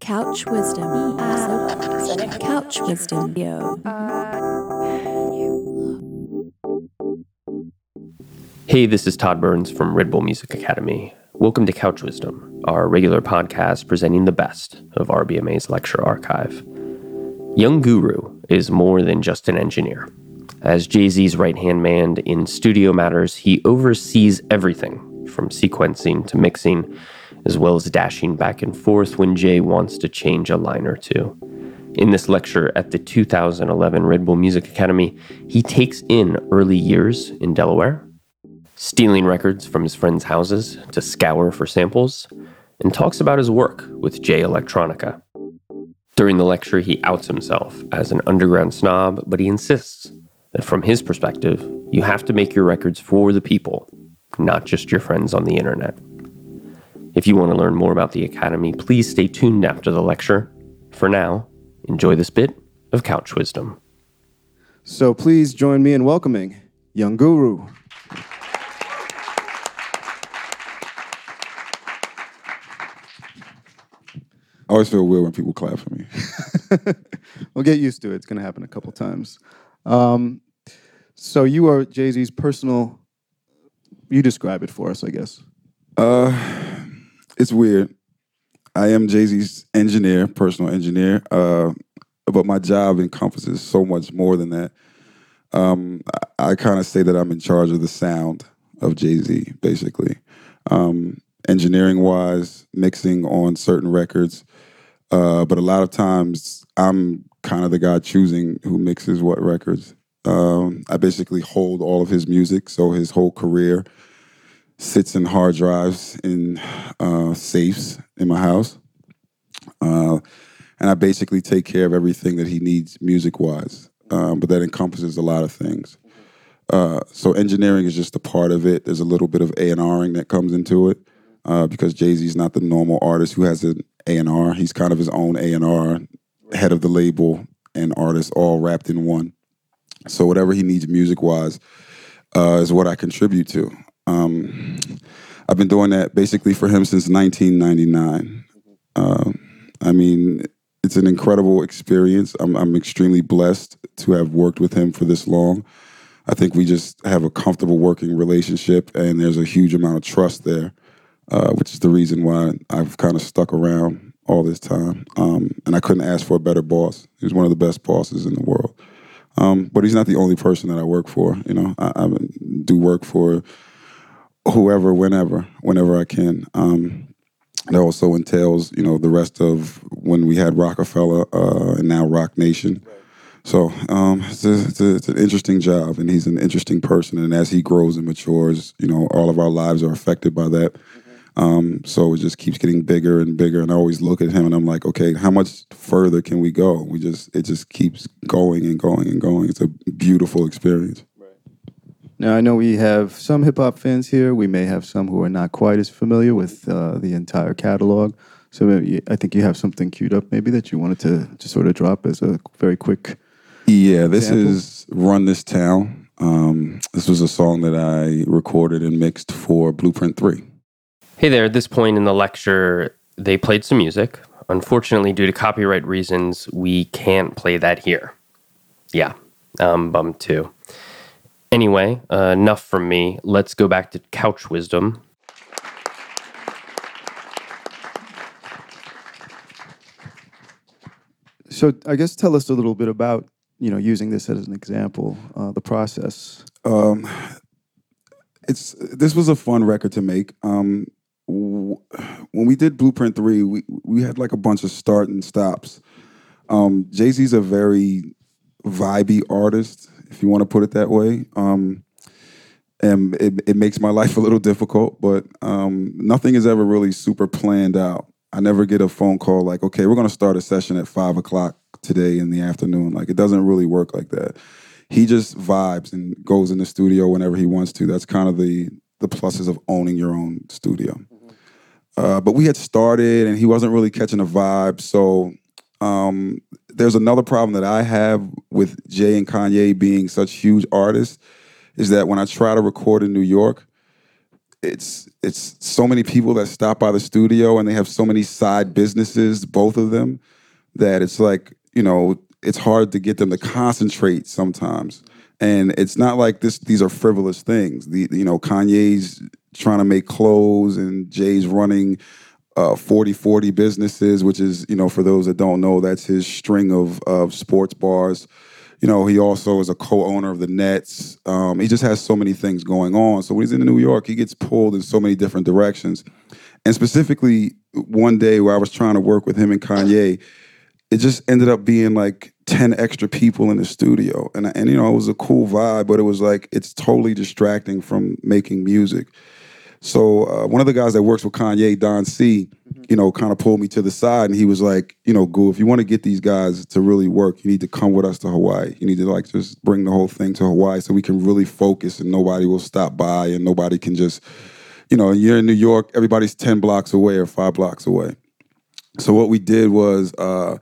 Couch Wisdom. Couch Wisdom. Hey, this is Todd Burns from Red Bull Music Academy. Welcome to Couch Wisdom, our regular podcast presenting the best of RBMA's lecture archive. Young Guru is more than just an engineer. As Jay Z's right hand man in studio matters, he oversees everything from sequencing to mixing, as well as dashing back and forth when Jay wants to change a line or two. In this lecture at the 2011 Red Bull Music Academy, he takes in early years in Delaware, stealing records from his friends' houses to scour for samples, and talks about his work with Jay Electronica. During the lecture, he outs himself as an underground snob, but he insists that from his perspective, you have to make your records for the people, not just your friends on the internet. If you want to learn more about the Academy, please stay tuned after the lecture. For now, enjoy this bit of couch wisdom. So please join me in welcoming Young Guru. I always feel weird when people clap for me. We'll get used to it. It's going to happen a couple times. Um, so you are Jay Z's personal. You describe it for us, I guess. Uh, it's weird. I am Jay Z's engineer, personal engineer, uh, but my job encompasses so much more than that. Um, I, I kind of say that I'm in charge of the sound of Jay Z, basically. Um, engineering wise, mixing on certain records, uh, but a lot of times I'm kind of the guy choosing who mixes what records. Um, I basically hold all of his music, so his whole career sits in hard drives in uh, safes in my house. Uh, and I basically take care of everything that he needs music wise. Um, but that encompasses a lot of things. Uh, so engineering is just a part of it. There's a little bit of A and Ring that comes into it uh, because Jay Z is not the normal artist who has an A and R. He's kind of his own A and R, head of the label and artist, all wrapped in one. So whatever he needs music wise uh, is what I contribute to. Um, I've been doing that basically for him since 1999. Uh, I mean, it's an incredible experience. I'm, I'm extremely blessed to have worked with him for this long. I think we just have a comfortable working relationship, and there's a huge amount of trust there, uh, which is the reason why I've kind of stuck around all this time. Um, and I couldn't ask for a better boss. He was one of the best bosses in the world. Um, but he's not the only person that I work for. You know, I, I do work for whoever, whenever, whenever I can. Um, it also entails, you know, the rest of when we had Roc-A-Fella uh, and now Roc Nation. So um, it's, a, it's, a, it's, an interesting job, and he's an interesting person. And as he grows and matures, you know, all of our lives are affected by that. Um, so it just keeps getting bigger and bigger. And I always look at him, and I'm like, okay, how much further can we go? We just it just keeps going and going and going. It's a beautiful experience. Now, I know we have some hip hop fans here. We may have some who are not quite as familiar with uh, the entire catalog. So maybe, I think you have something queued up, maybe that you wanted to just sort of drop as a very quick. Yeah, this example. is "Run This Town." Um, this was a song that I recorded and mixed for Blueprint Three. Hey there, at this point in the lecture, they played some music. Unfortunately, due to copyright reasons, we can't play that here. Yeah, I'm bummed too. Anyway, uh, enough from me. Let's go back to couch wisdom. So I guess tell us a little bit about you know using this as an example, uh, the process. Um, it's this was a fun record to make. Um, w- when we did Blueprint Three, we we had like a bunch of start and stops. Um, Jay Z's a very vibey artist, if you want to put it that way. Um, and it, it makes my life a little difficult, but um, nothing is ever really super planned out. I never get a phone call like, okay, we're going to start a session at five o'clock today in the afternoon. Like, it doesn't really work like that. He just vibes and goes in the studio whenever he wants to. That's kind of the the pluses of owning your own studio. Uh, but we had started, and he wasn't really catching a vibe. So um, there's another problem that I have with Jay and Kanye being such huge artists is that when I try to record in New York, it's it's so many people that stop by the studio and they have so many side businesses, both of them, that it's like you know it's hard to get them to concentrate sometimes. And it's not like this; these are frivolous things. The you know Kanye's trying to make clothes and Jay's running uh, 40 40 businesses, which is, you know, for those that don't know, that's his string of, of sports bars. You know, he also is a co-owner of the Nets. Um, he just has so many things going on. So when he's in New York, he gets pulled in so many different directions. And specifically, one day where I was trying to work with him and Kanye, it just ended up being like 10 extra people in the studio. And, and you know, it was a cool vibe, but it was like, it's totally distracting from making music. So uh, one of the guys that works with Kanye, Don C, you know, kind of pulled me to the side and he was like, you know, Goo, if you want to get these guys to really work, you need to come with us to Hawaii. You need to like just bring the whole thing to Hawaii so we can really focus and nobody will stop by and nobody can just, you know, you're in New York, everybody's 10 blocks away or five blocks away. So what we did was uh,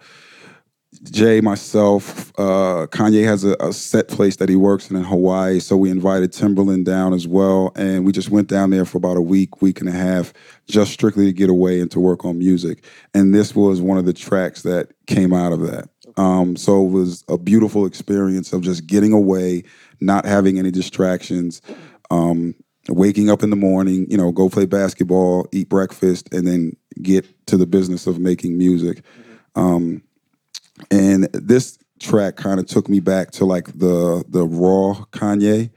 Jay, myself, uh, Kanye has a, a, set place that he works in in Hawaii, so we invited Timbaland down as well, and we just went down there for about a week, week and a half, just strictly to get away and to work on music. And this was one of the tracks that came out of that. Um, so it was a beautiful experience of just getting away, not having any distractions. Um, waking up in the morning, you know, go play basketball, eat breakfast, and then get to the business of making music. Um, and this track kind of took me back to like the the raw Kanye,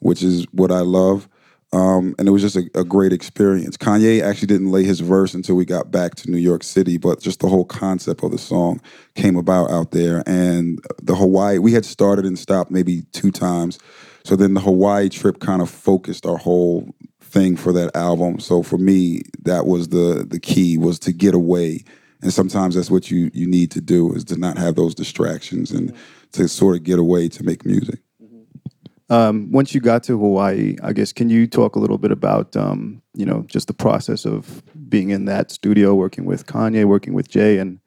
which is what I love. Um, and it was just a, a, great experience. Kanye actually didn't lay his verse until we got back to New York City, but just the whole concept of the song came about out there. And the Hawaii, we had started and stopped maybe two times. So then the Hawaii trip kind of focused our whole thing for that album. So for me, that was the the key was to get away and sometimes that's what you you need to do is to not have those distractions and mm-hmm. to sort of get away to make music. Mm-hmm. Um, once you got to Hawaii, I guess can you talk a little bit about um, you know just the process of being in that studio, working with Kanye, working with Jay, and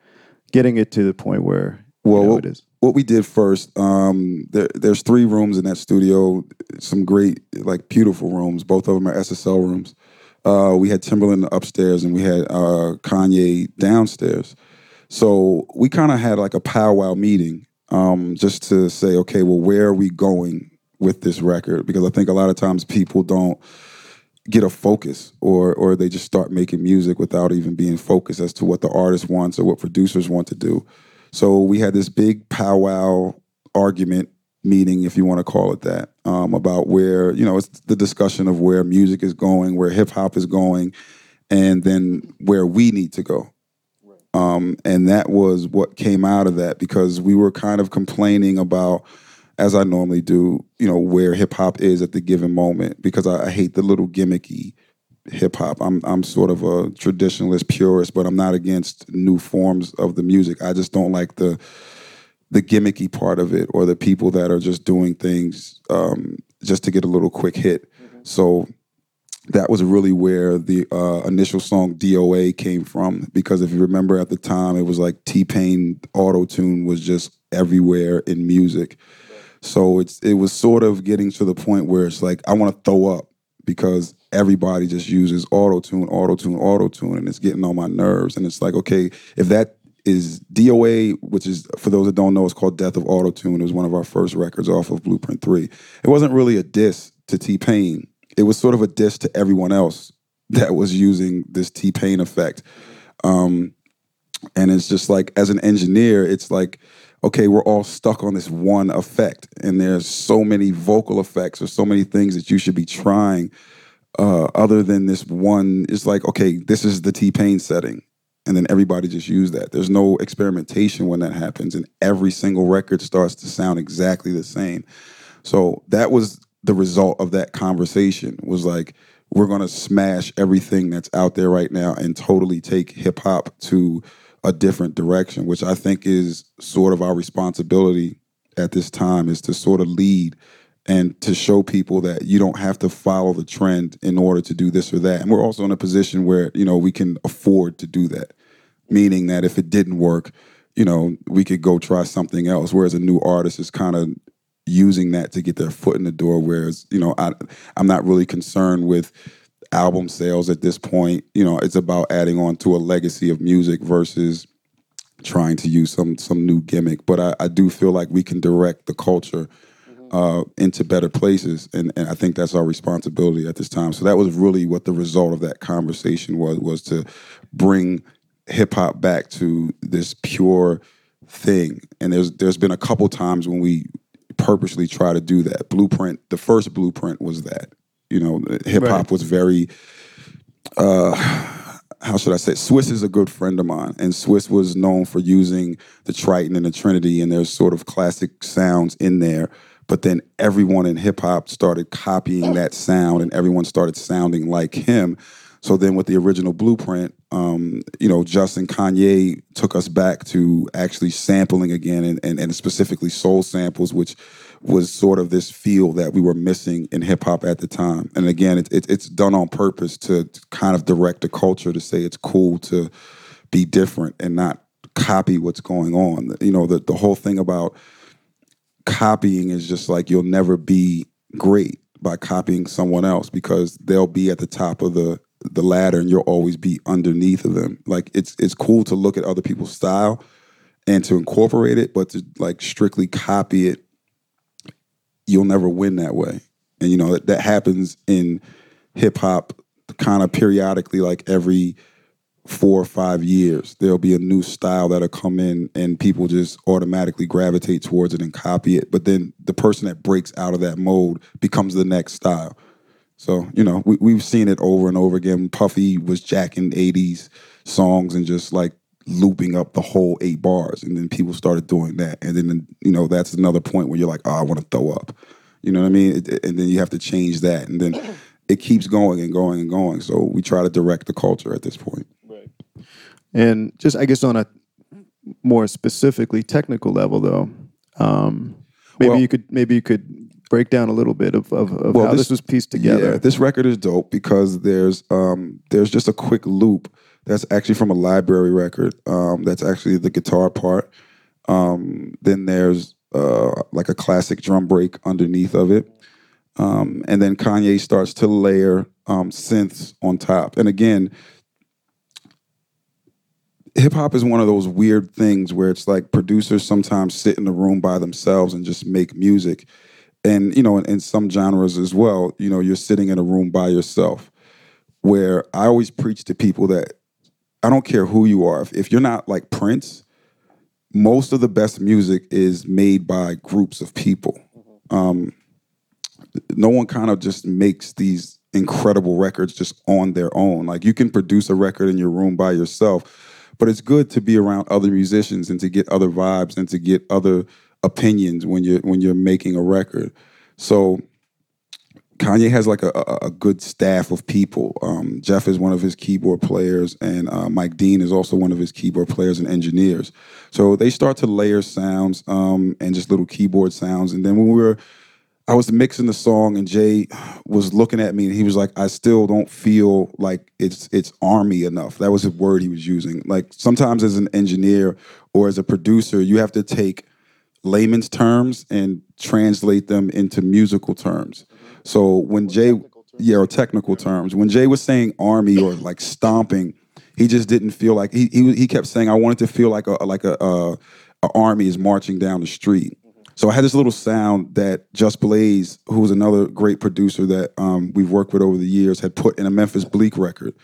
getting it to the point where well you know, what, it is. What we did first, um, there, there's three rooms in that studio, some great, like beautiful rooms. Both of them are SSL rooms. Uh, we had Timbaland upstairs and we had uh, Kanye downstairs. So we kind of had like a powwow meeting um, just to say, okay, well, where are we going with this record? Because I think a lot of times people don't get a focus or or they just start making music without even being focused as to what the artist wants or what producers want to do. So we had this big powwow argument meeting, if you want to call it that, um, about where, you know, it's the discussion of where music is going, where hip hop is going, and then where we need to go. Um, and that was what came out of that because we were kind of complaining about, as I normally do, you know, where hip hop is at the given moment because I, I hate the little gimmicky hip hop. I'm I'm sort of a traditionalist purist, but I'm not against new forms of the music. I just don't like the the gimmicky part of it or the people that are just doing things um, just to get a little quick hit. Mm-hmm. So that was really where the uh, initial song DOA came from. Because if you remember at the time, it was like T Pain auto tune was just everywhere in music. So it's it was sort of getting to the point where it's like I want to throw up because everybody just uses auto tune, auto tune, auto tune, and it's getting on my nerves. And it's like, okay, if that is DOA, which is for those that don't know, it's called Death of Auto Tune. It was one of our first records off of Blueprint Three. It wasn't really a diss to T Pain. It was sort of a diss to everyone else that was using this T Pain effect. Um, and it's just like, as an engineer, it's like, okay, we're all stuck on this one effect, and there's so many vocal effects or so many things that you should be trying. Uh, other than this one, it's like, okay, this is the T Pain setting and then everybody just use that. There's no experimentation when that happens, and every single record starts to sound exactly the same. So that was the result of that conversation. Was like we're gonna smash everything that's out there right now and totally take hip hop to a different direction, which I think is sort of our responsibility at this time is to sort of lead and to show people that you don't have to follow the trend in order to do this or that. And we're also in a position where, you know, we can afford to do that meaning that if it didn't work, you know, we could go try something else. Whereas a new artist is kind of using that to get their foot in the door. Whereas, you know, I, I'm not really concerned with album sales at this point. You know, it's about adding on to a legacy of music versus trying to use some some new gimmick. But I, I do feel like we can direct the culture uh, into better places, and, and I think that's our responsibility at this time. So that was really what the result of that conversation was was to bring hip hop back to this pure thing. And there's there's been a couple times when we purposely try to do that. Blueprint, the first blueprint was that. You know, hip hop Right. was very uh how should I say? Swizz is a good friend of mine, and Swizz was known for using the Triton and the Trinity, and there's sort of classic sounds in there. But then everyone in hip hop started copying that sound, and everyone started sounding like him. So then, with the original blueprint, um, you know, Justin Kanye took us back to actually sampling again, and, and, and specifically soul samples, which was sort of this feel that we were missing in hip hop at the time. And again, it, it, it's done on purpose to, kind of direct the culture to say it's cool to be different and not copy what's going on. You know, the, the whole thing about copying is just like you'll never be great by copying someone else because they'll be at the top of the the ladder and you'll always be underneath of them. Like it's it's cool to look at other people's style and to incorporate it, but to like strictly copy it, you'll never win that way. And you know that, that happens in hip hop kind of periodically, like every four or five years. There'll be a new style that'll come in and people just automatically gravitate towards it and copy it. But then the person that breaks out of that mode becomes the next style. So, you know, we, we've seen it over and over again. Puffy was jacking 80s songs and just like looping up the whole eight bars. And then people started doing that. And then, you know, that's another point where you're like, oh, I want to throw up. You know what I mean? It- and then you have to change that. And then it keeps going and going and going. So we try to direct the culture at this point. Right. And just, I guess, on a more specifically technical level, though, um, maybe Well- you could maybe you could break down a little bit of, of, of Well, how this- this, was pieced together. Yeah, this record is dope because there's um there's just a quick loop that's actually from a library record. Um, that's actually the guitar part. Um, then there's uh like a classic drum break underneath of it. Um, and then Kanye starts to layer um, synths on top. And again, hip hop is one of those weird things where it's like producers sometimes sit in a room by themselves and just make music. And, you know, in, in some genres as well, you know, you're sitting in a room by yourself. Where I always preach to people that I don't care who you are. If, if you're not like Prince, most of the best music is made by groups of people. Um, no one kind of just makes these incredible records just on their own. Like you can produce a record in your room by yourself, but it's good to be around other musicians and to get other vibes and to get other opinions when you're when you're making a record. So Kanye has like a, a, good staff of people. Um, Jeff is one of his keyboard players, and uh, Mike Dean is also one of his keyboard players and engineers. So they start to layer sounds um, and just little keyboard sounds. And then when we were, I was mixing the song, and Jay was looking at me, and he was like, "I still don't feel like it's it's army enough." That was the word he was using. Like sometimes as an engineer or as a producer, you have to take layman's terms and translate them into musical terms. So when Jay, yeah, or technical terms, when Jay was saying army or like stomping, he just didn't feel like he he, he kept saying I wanted to feel like a like a, a, a army is marching down the street. So I had this little sound that Just Blaze, who's another great producer that um, we've worked with over the years, had put in a Memphis Bleek record.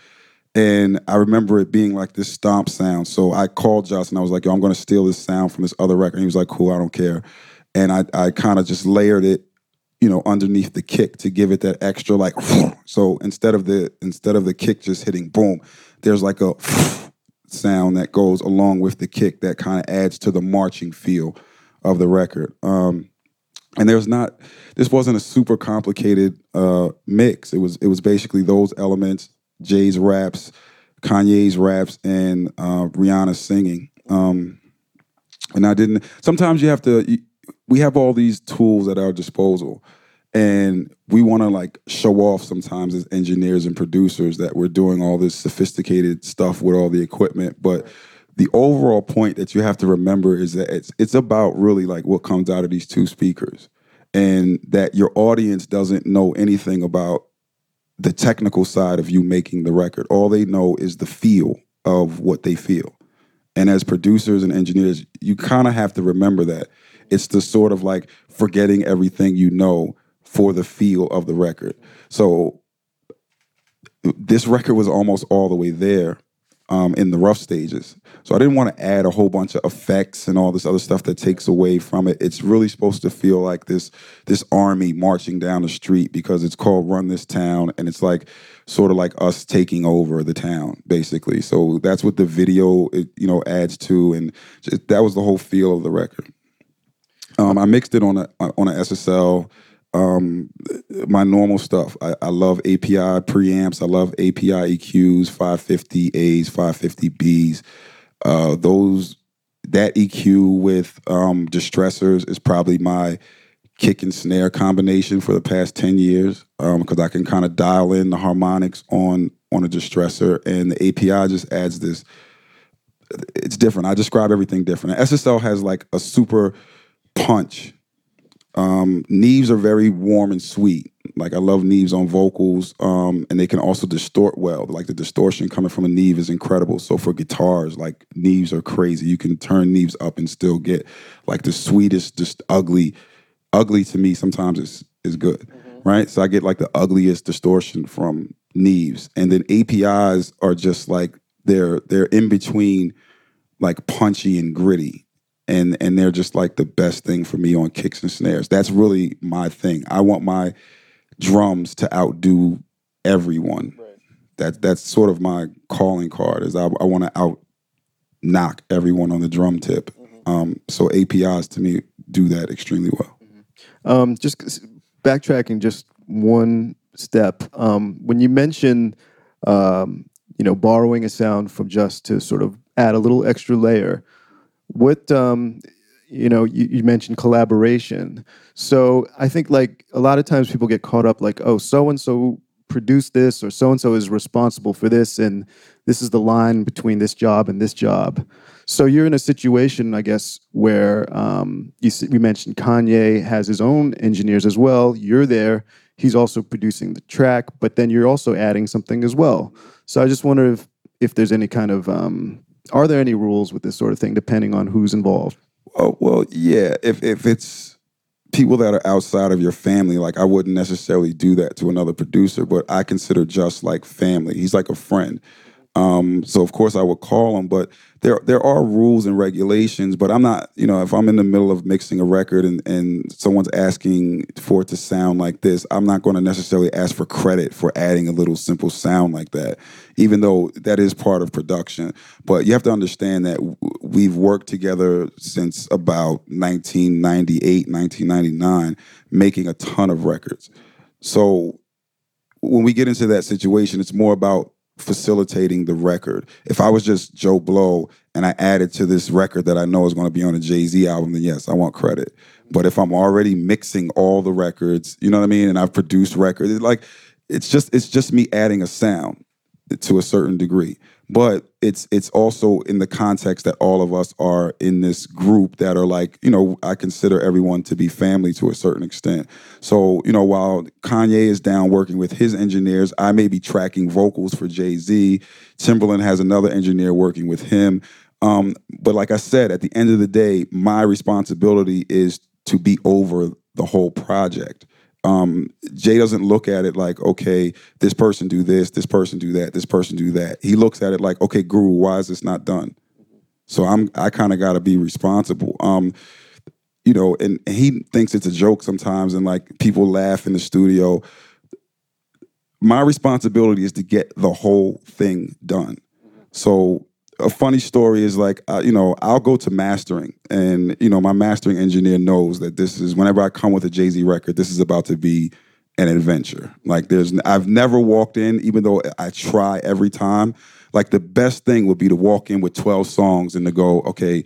And I remember it being like this stomp sound. So I called Just and I was like, yo, I'm going to steal this sound from this other record. And he was like, cool, I don't care. And I, I kind of just layered it, you know, underneath the kick to give it that extra like, so instead of the, instead of the kick just hitting boom, there's like a sound that goes along with the kick that kind of adds to the marching feel of the record. Um, and there's not this wasn't a super complicated uh, mix. It was it was basically those elements, Jay's raps, Kanye's raps, and uh, Rihanna's singing. Um, and I didn't. Sometimes you have to. We have all these tools at our disposal, and we want to like show off sometimes as engineers and producers that we're doing all this sophisticated stuff with all the equipment, but the overall point that you have to remember is that it's it's about really like what comes out of these two speakers and that your audience doesn't know anything about the technical side of you making the record. All they know is the feel of what they feel. And as producers and engineers, you kind of have to remember that. It's the sort of like forgetting everything you know for the feel of the record. So this record was almost all the way there um, in the rough stages. So I didn't want to add a whole bunch of effects and all this other stuff that takes away from it. It's really supposed to feel like this this army marching down the street because it's called Run This Town, and it's like sort of like us taking over the town, basically. So that's what the video it, you know adds to, and just, that was the whole feel of the record. Um, I mixed it on a on a SSL um, my normal stuff. I, I, love API preamps. I love API EQs, 550As, 550Bs. Uh, those that EQ with um, distressors is probably my kick and snare combination for the past 10 years because um, I can kind of dial in the harmonics on on a distressor and the API just adds this it's different. I describe everything different. SSL has like a super punch um, Neves are very warm and sweet. Like I love Neves on vocals, um, and they can also distort well. Like the distortion coming from a Neve is incredible. So for guitars, like Neves are crazy. You can turn Neves up and still get like the sweetest, just ugly. Ugly to me sometimes is is good, mm-hmm. right? So I get like the ugliest distortion from Neves, and then APIs are just like they're they're in between, like punchy and gritty and and they're just like the best thing for me on kicks and snares. That's really my thing. I want my drums to outdo everyone. Right. That that's sort of my calling card. Is I, I want to out knock everyone on the drum tip. Mm-hmm. Um, so APIs to me do that extremely well. Mm-hmm. Um, just backtracking just one step. Um, when you mention, um, you know, borrowing a sound from just to sort of add a little extra layer. What um, you know, you, you, mentioned collaboration. So I think like a lot of times people get caught up like, oh, so and so produced this, or so and so is responsible for this, and this is the line between this job and this job. So you're in a situation, I guess, where um, you we mentioned Kanye has his own engineers as well. You're there. He's also producing the track, but then you're also adding something as well. So I just wonder if if there's any kind of um, are there any rules with this sort of thing, depending on who's involved? Oh well, yeah. If if it's people that are outside of your family, like I wouldn't necessarily do that to another producer, but I consider just like family. He's like a friend. Um, so of course I would call them, but there there are rules and regulations. But I'm not, you know, if I'm in the middle of mixing a record and and someone's asking for it to sound like this, I'm not going to necessarily ask for credit for adding a little simple sound like that, even though that is part of production. But you have to understand that we've worked together since about 1998, 1999, making a ton of records. So when we get into that situation, it's more about facilitating the record. If I was just Joe Blow and I added to this record that I know is going to be on a Jay Z album, then yes, I want credit. But if I'm already mixing all the records, you know what I mean, and I've produced records, it's like it's just it's just me adding a sound to a certain degree but it's it's also in the context that all of us are in this group that are like you know I consider everyone to be family to a certain extent. So you know while Kanye is down working with his engineers, I may be tracking vocals for Jay Z. Timbaland has another engineer working with him. Um, but like I said, at the end of the day, my responsibility is to be over the whole project um, Jay doesn't look at it like, okay, this person do this, this person do that, this person do that. He looks at it like, okay, Guru, why is this not done? So I'm I kind of got to be responsible. Um, you know, and, and he thinks it's a joke sometimes, and like people laugh in the studio. My responsibility is to get the whole thing done. So a funny story is like uh, you know I'll go to mastering and you know my mastering engineer knows that this is whenever I come with a Jay Z record this is about to be an adventure. Like there's I've never walked in even though I try every time. Like the best thing would be to walk in with 12 songs and to go okay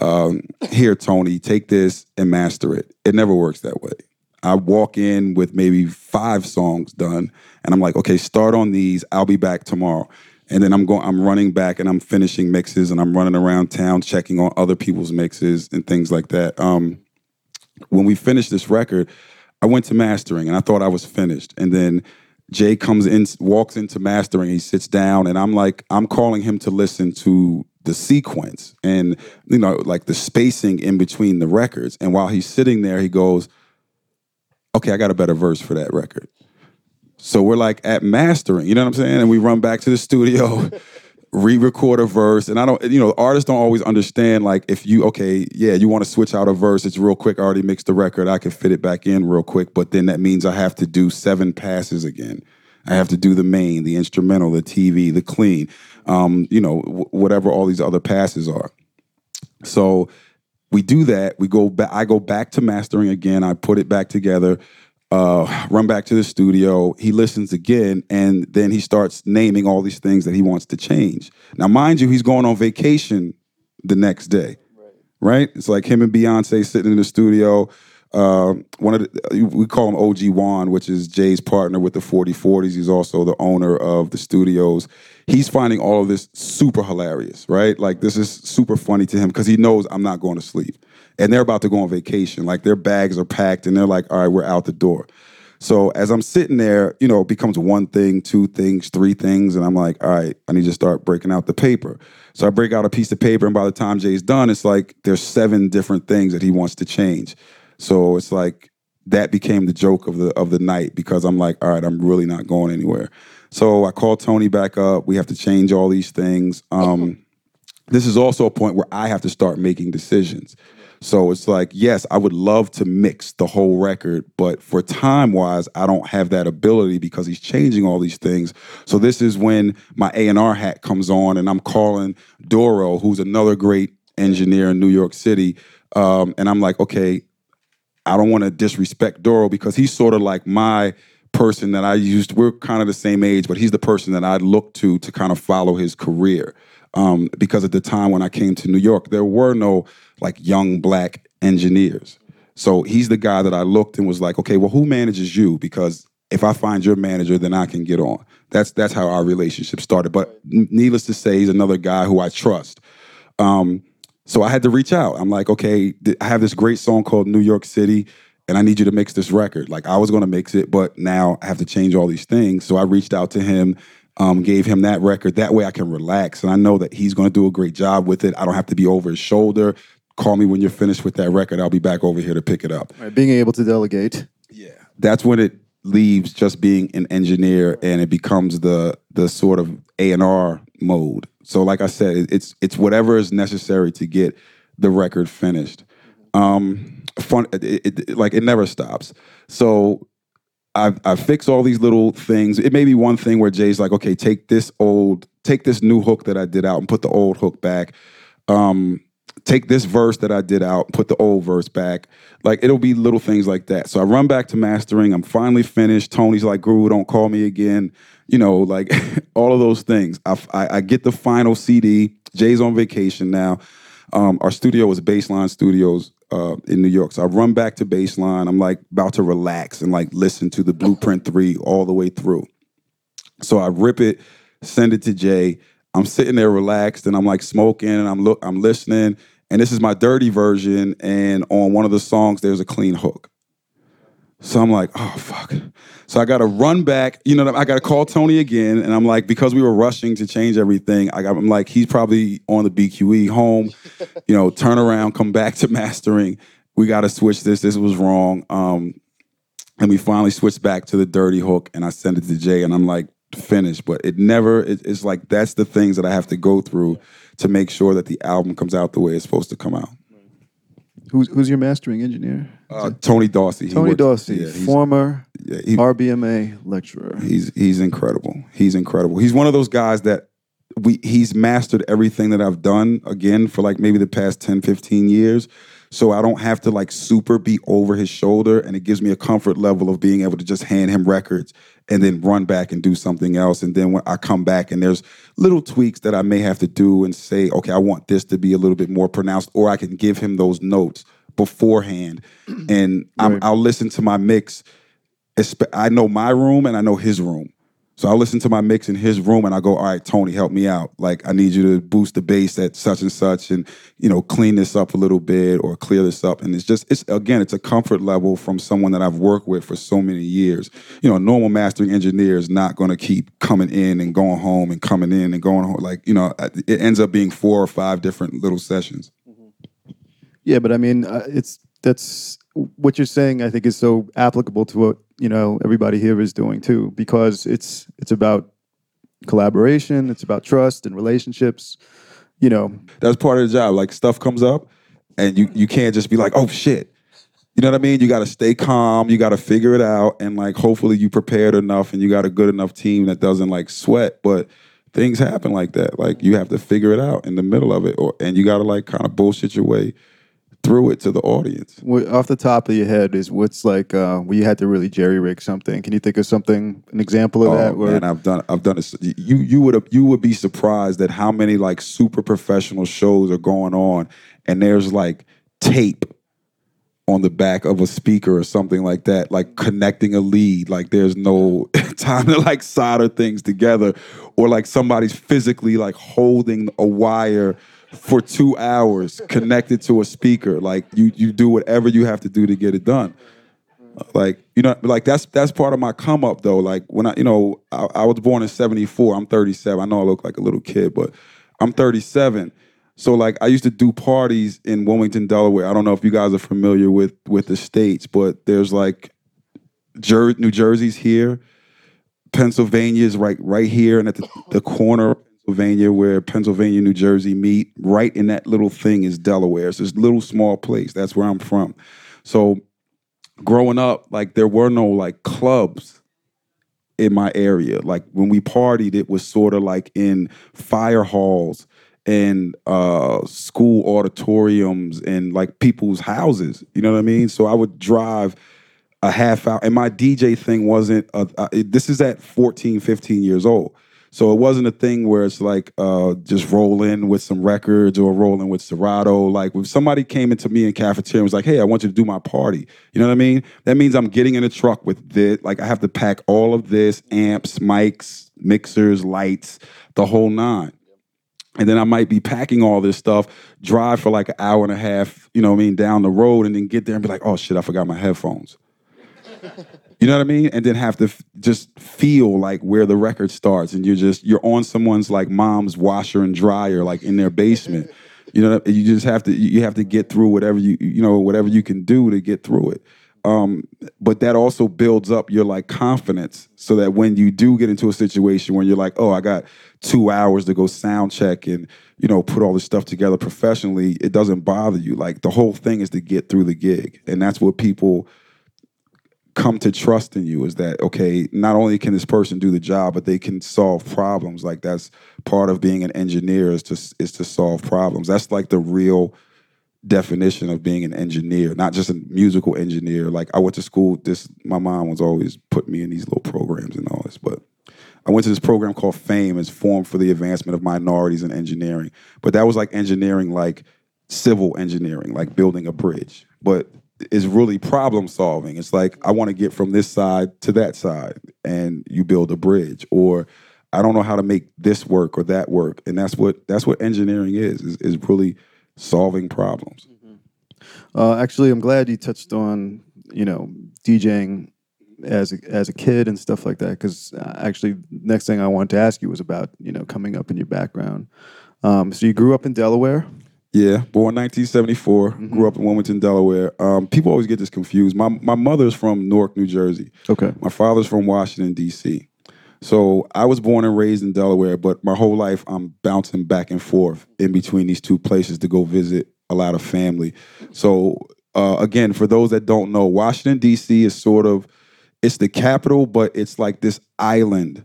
um, here Tony take this and master it. It never works that way. I walk in with maybe five songs done and I'm like okay start on these. I'll be back tomorrow and then I'm going I'm running back and I'm finishing mixes and I'm running around town checking on other people's mixes and things like that. Um, when we finished this record, I went to mastering and I thought I was finished. And then Jay comes in, walks into mastering. He sits down, and I'm like, I'm calling him to listen to the sequence and you know, like the spacing in between the records. And while he's sitting there, he goes, "Okay, I got a better verse for that record." So we're like at mastering, you know what I'm saying? And we run back to the studio, re-record a verse. And I don't, you know, artists don't always understand like if you, okay, yeah, you want to switch out a verse, it's real quick. I already mixed the record. I can fit it back in real quick. But then that means I have to do seven passes again. I have to do the main, the instrumental, the TV, the clean, um, you know, w- whatever all these other passes are. So we do that. We go back. I go back to mastering again. I put it back together uh, run back to the studio. He listens again, and then he starts naming all these things that he wants to change. Now, mind you, he's going on vacation the next day, right? right? It's like him and Beyonce sitting in the studio. Uh, one of the, we call him OG Juan, which is Jay's partner with the 4040s. He's also the owner of the studios. He's finding all of this super hilarious, right? Like this is super funny to him because he knows I'm not going to sleep and they're about to go on vacation. Like their bags are packed and they're like, all right, we're out the door. So as I'm sitting there, you know, it becomes one thing, two things, three things, and I'm like, all right, I need to start breaking out the paper. So I break out a piece of paper, and by the time Jay's done, it's like there's seven different things that he wants to change. So it's like that became the joke of the of the night because I'm like, all right, I'm really not going anywhere. So I call Tony back up. We have to change all these things. Um, this is also a point where I have to start making decisions. So it's like, yes, I would love to mix the whole record, but for time wise, I don't have that ability because he's changing all these things. So this is when my A and R hat comes on, and I'm calling Duro, who's another great engineer in New York City, um, and I'm like, okay, I don't want to disrespect Duro because he's sort of like my person that I used. We're kind of the same age, but he's the person that I look to to kind of follow his career. Um, because at the time when I came to New York, there were no like young black engineers. So he's the guy that I looked and was like, okay, well, who manages you? Because if I find your manager, then I can get on. That's that's how our relationship started. But needless to say, he's another guy who I trust. Um, so I had to reach out. I'm like, okay, I have this great song called New York City, and I need you to mix this record. Like I was to mix it, but now I have to change all these things. So I reached out to him um, gave him that record. That way I can relax. And I know that he's going to do a great job with it. I don't have to be over his shoulder. Call me when you're finished with that record. I'll be back over here to pick it up. Right, being able to delegate. Yeah. That's when it leaves just being an engineer and it becomes the the sort of A&R mode. So like I said, it's it's whatever is necessary to get the record finished. Um fun it, it, like it never stops. So I I fix all these little things. It may be one thing where Jay's like, okay, take this old, take this new hook that I did out and put the old hook back. Um, take this verse that I did out, put the old verse back. Like it'll be little things like that. So I run back to mastering. I'm finally finished. Tony's like, Guru, don't call me again. You know, like all of those things. I, I, I get the final CD. Jay's on vacation now. Um, our studio is Baseline Studios uh, in New York. So I run back to Baseline. I'm like about to relax and like listen to the Blueprint 3 all the way through. So I rip it, send it to Jay. I'm sitting there relaxed and I'm like smoking and I'm look I'm listening. And this is my dirty version. And on one of the songs, there's a clean hook. So I'm like, oh fuck. So I gotta run back. You know, I gotta call Tony again, and I'm like, because we were rushing to change everything, I got, I'm like, he's probably on the BQE home. You know, turn around, come back to mastering. We gotta switch this. This was wrong. Um, and we finally switched back to the dirty hook, and I sent it to Jay, and I'm like, finished. But it never. It, it's like that's the things that I have to go through to make sure that the album comes out the way it's supposed to come out. Who's who's your mastering engineer? Uh, Tony Dawsey. He Tony works- Dawsey, yeah, former yeah, he- RBMA lecturer. He's he's incredible. He's incredible. He's one of those guys that we he's mastered everything that I've done again for like maybe the past 10, 15 years. So I don't have to like super be over his shoulder and it gives me a comfort level of being able to just hand him records and then run back and do something else. And then when I come back and there's little tweaks that I may have to do and say, okay, I want this to be a little bit more pronounced, or I can give him those notes beforehand and I'm, Right. I'll listen to my mix I know my room and I know his room. So I listen to my mix in his room and I go, all right, Tony, help me out. Like I need you to boost the bass at such and such and, you know, clean this up a little bit or clear this up. And it's just, it's again, it's a comfort level from someone that I've worked with for so many years. You know, a normal mastering engineer is not going to keep coming in and going home and coming in and going home. Like, you know, it ends up being four or five different little sessions. Yeah, but I mean, uh, it's that's what you're saying. I think is so applicable to what you know everybody here is doing too, because it's it's about collaboration, it's about trust and relationships. You know, that's part of the job. Like stuff comes up, and you you can't just be like, oh shit. You know what I mean? You got to stay calm. You got to figure it out, and like hopefully you prepared enough, and you got a good enough team that doesn't like sweat. But things happen like that. Like you have to figure it out in the middle of it, or and you got to like kind of bullshit your way through it to the audience. what, off the top of your head is what's like uh, where you had to really jerry rig something. Can you think of something, an example of that? Oh where- man, I've done I've done it. You you would you would be surprised at how many like super professional shows are going on, and there's like tape on the back of a speaker or something like that, like connecting a lead. Like there's no time to like solder things together, or like somebody's physically like holding a wire for two hours connected to a speaker. Like you you do whatever you have to do to get it done. Like you know, like that's that's part of my come up though. Like when I you know I, I was born in '74. I'm 37. I know I look like a little kid, but I'm 37. So like I used to do parties in Wilmington, Delaware. I don't know if you guys are familiar with with the states, but there's like Jer- New Jersey's here, Pennsylvania's right right here, and at the, the corner of Pennsylvania where Pennsylvania, New Jersey meet, right in that little thing is Delaware. It's this little small place. That's where I'm from. So growing up, like there were no like clubs in my area. Like when we partied, it was sort of like in fire halls and uh, school auditoriums and like people's houses. You know what I mean? So I would drive a half hour, and my DJ thing wasn't. This is at 14, 15 years old. So it wasn't a thing where it's like uh, just rolling with some records or rolling with Serato. Like if somebody came into me in cafeteria and was like, "Hey, I want you to do my party," you know what I mean? That means I'm getting in a truck with this. Like I have to pack all of this: amps, mics, mixers, lights, the whole nine. And then I might be packing all this stuff, drive for like an hour and a half, you know what I mean, down the road, and then get there and be like, "Oh shit, I forgot my headphones." You know what I mean? And then have to f- just feel like where the record starts, and you're just you're on someone's like mom's washer and dryer, like in their basement. You know, you just have to you have to get through whatever you you know whatever you can do to get through it. Um, but that also builds up your like confidence, so that when you do get into a situation where you're like, oh, I got two hours to go sound check and you know put all this stuff together professionally, it doesn't bother you. Like the whole thing is to get through the gig, and that's what people come to trust in you is that okay not only can this person do the job but they can solve problems. Like that's part of being an engineer is to is to solve problems. That's like the real definition of being an engineer not just a musical engineer like i went to school this my mom was always putting me in these little programs and all this but I went to this program called FAME. It's formed for the advancement of minorities in engineering. But that was like engineering, like civil engineering, like building a bridge. But it's really problem solving. It's like I want to get from this side to that side, and you build a bridge. Or I don't know how to make this work or that work, and that's what that's what engineering is. Is, is really solving problems. Uh, actually, I'm glad you touched on you know DJing as a, as a kid and stuff like that because uh, actually, next thing I wanted to ask you was about you know coming up in your background. Um, so you grew up in Delaware. Yeah, born 1974, grew up in Wilmington, Delaware. Um, people always get this confused. My my mother's from Newark, New Jersey. Okay. My father's from Washington D.C. So I was born and raised in Delaware, but my whole life I'm bouncing back and forth in between these two places to go visit a lot of family. So uh, again, for those that don't know, Washington D.C. is sort of it's the capital, but it's like this island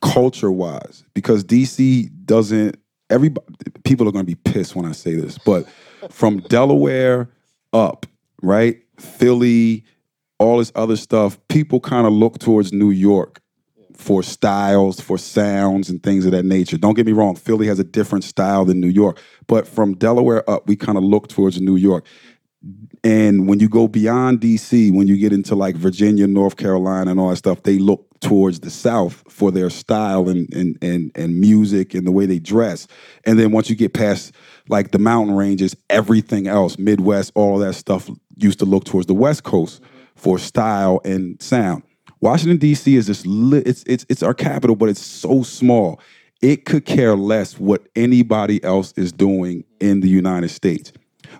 culture wise because DC doesn't everybody people are going to be pissed when I say this, but from Delaware up, right? Philly, all this other stuff, people kind of look towards New York for styles, for sounds and things of that nature. Don't get me wrong, Philly has a different style than New York, but from Delaware up, we kind of look towards New York. And when you go beyond DC, when you get into like Virginia, North Carolina, and all that stuff, they look towards the South for their style and and and and music and the way they dress. And then once you get past like the mountain ranges, everything else, Midwest, all that stuff used to look towards the West Coast for style and sound. Washington D.C. is just li- it's it's it's our capital, but it's so small. It could care less what anybody else is doing in the United States.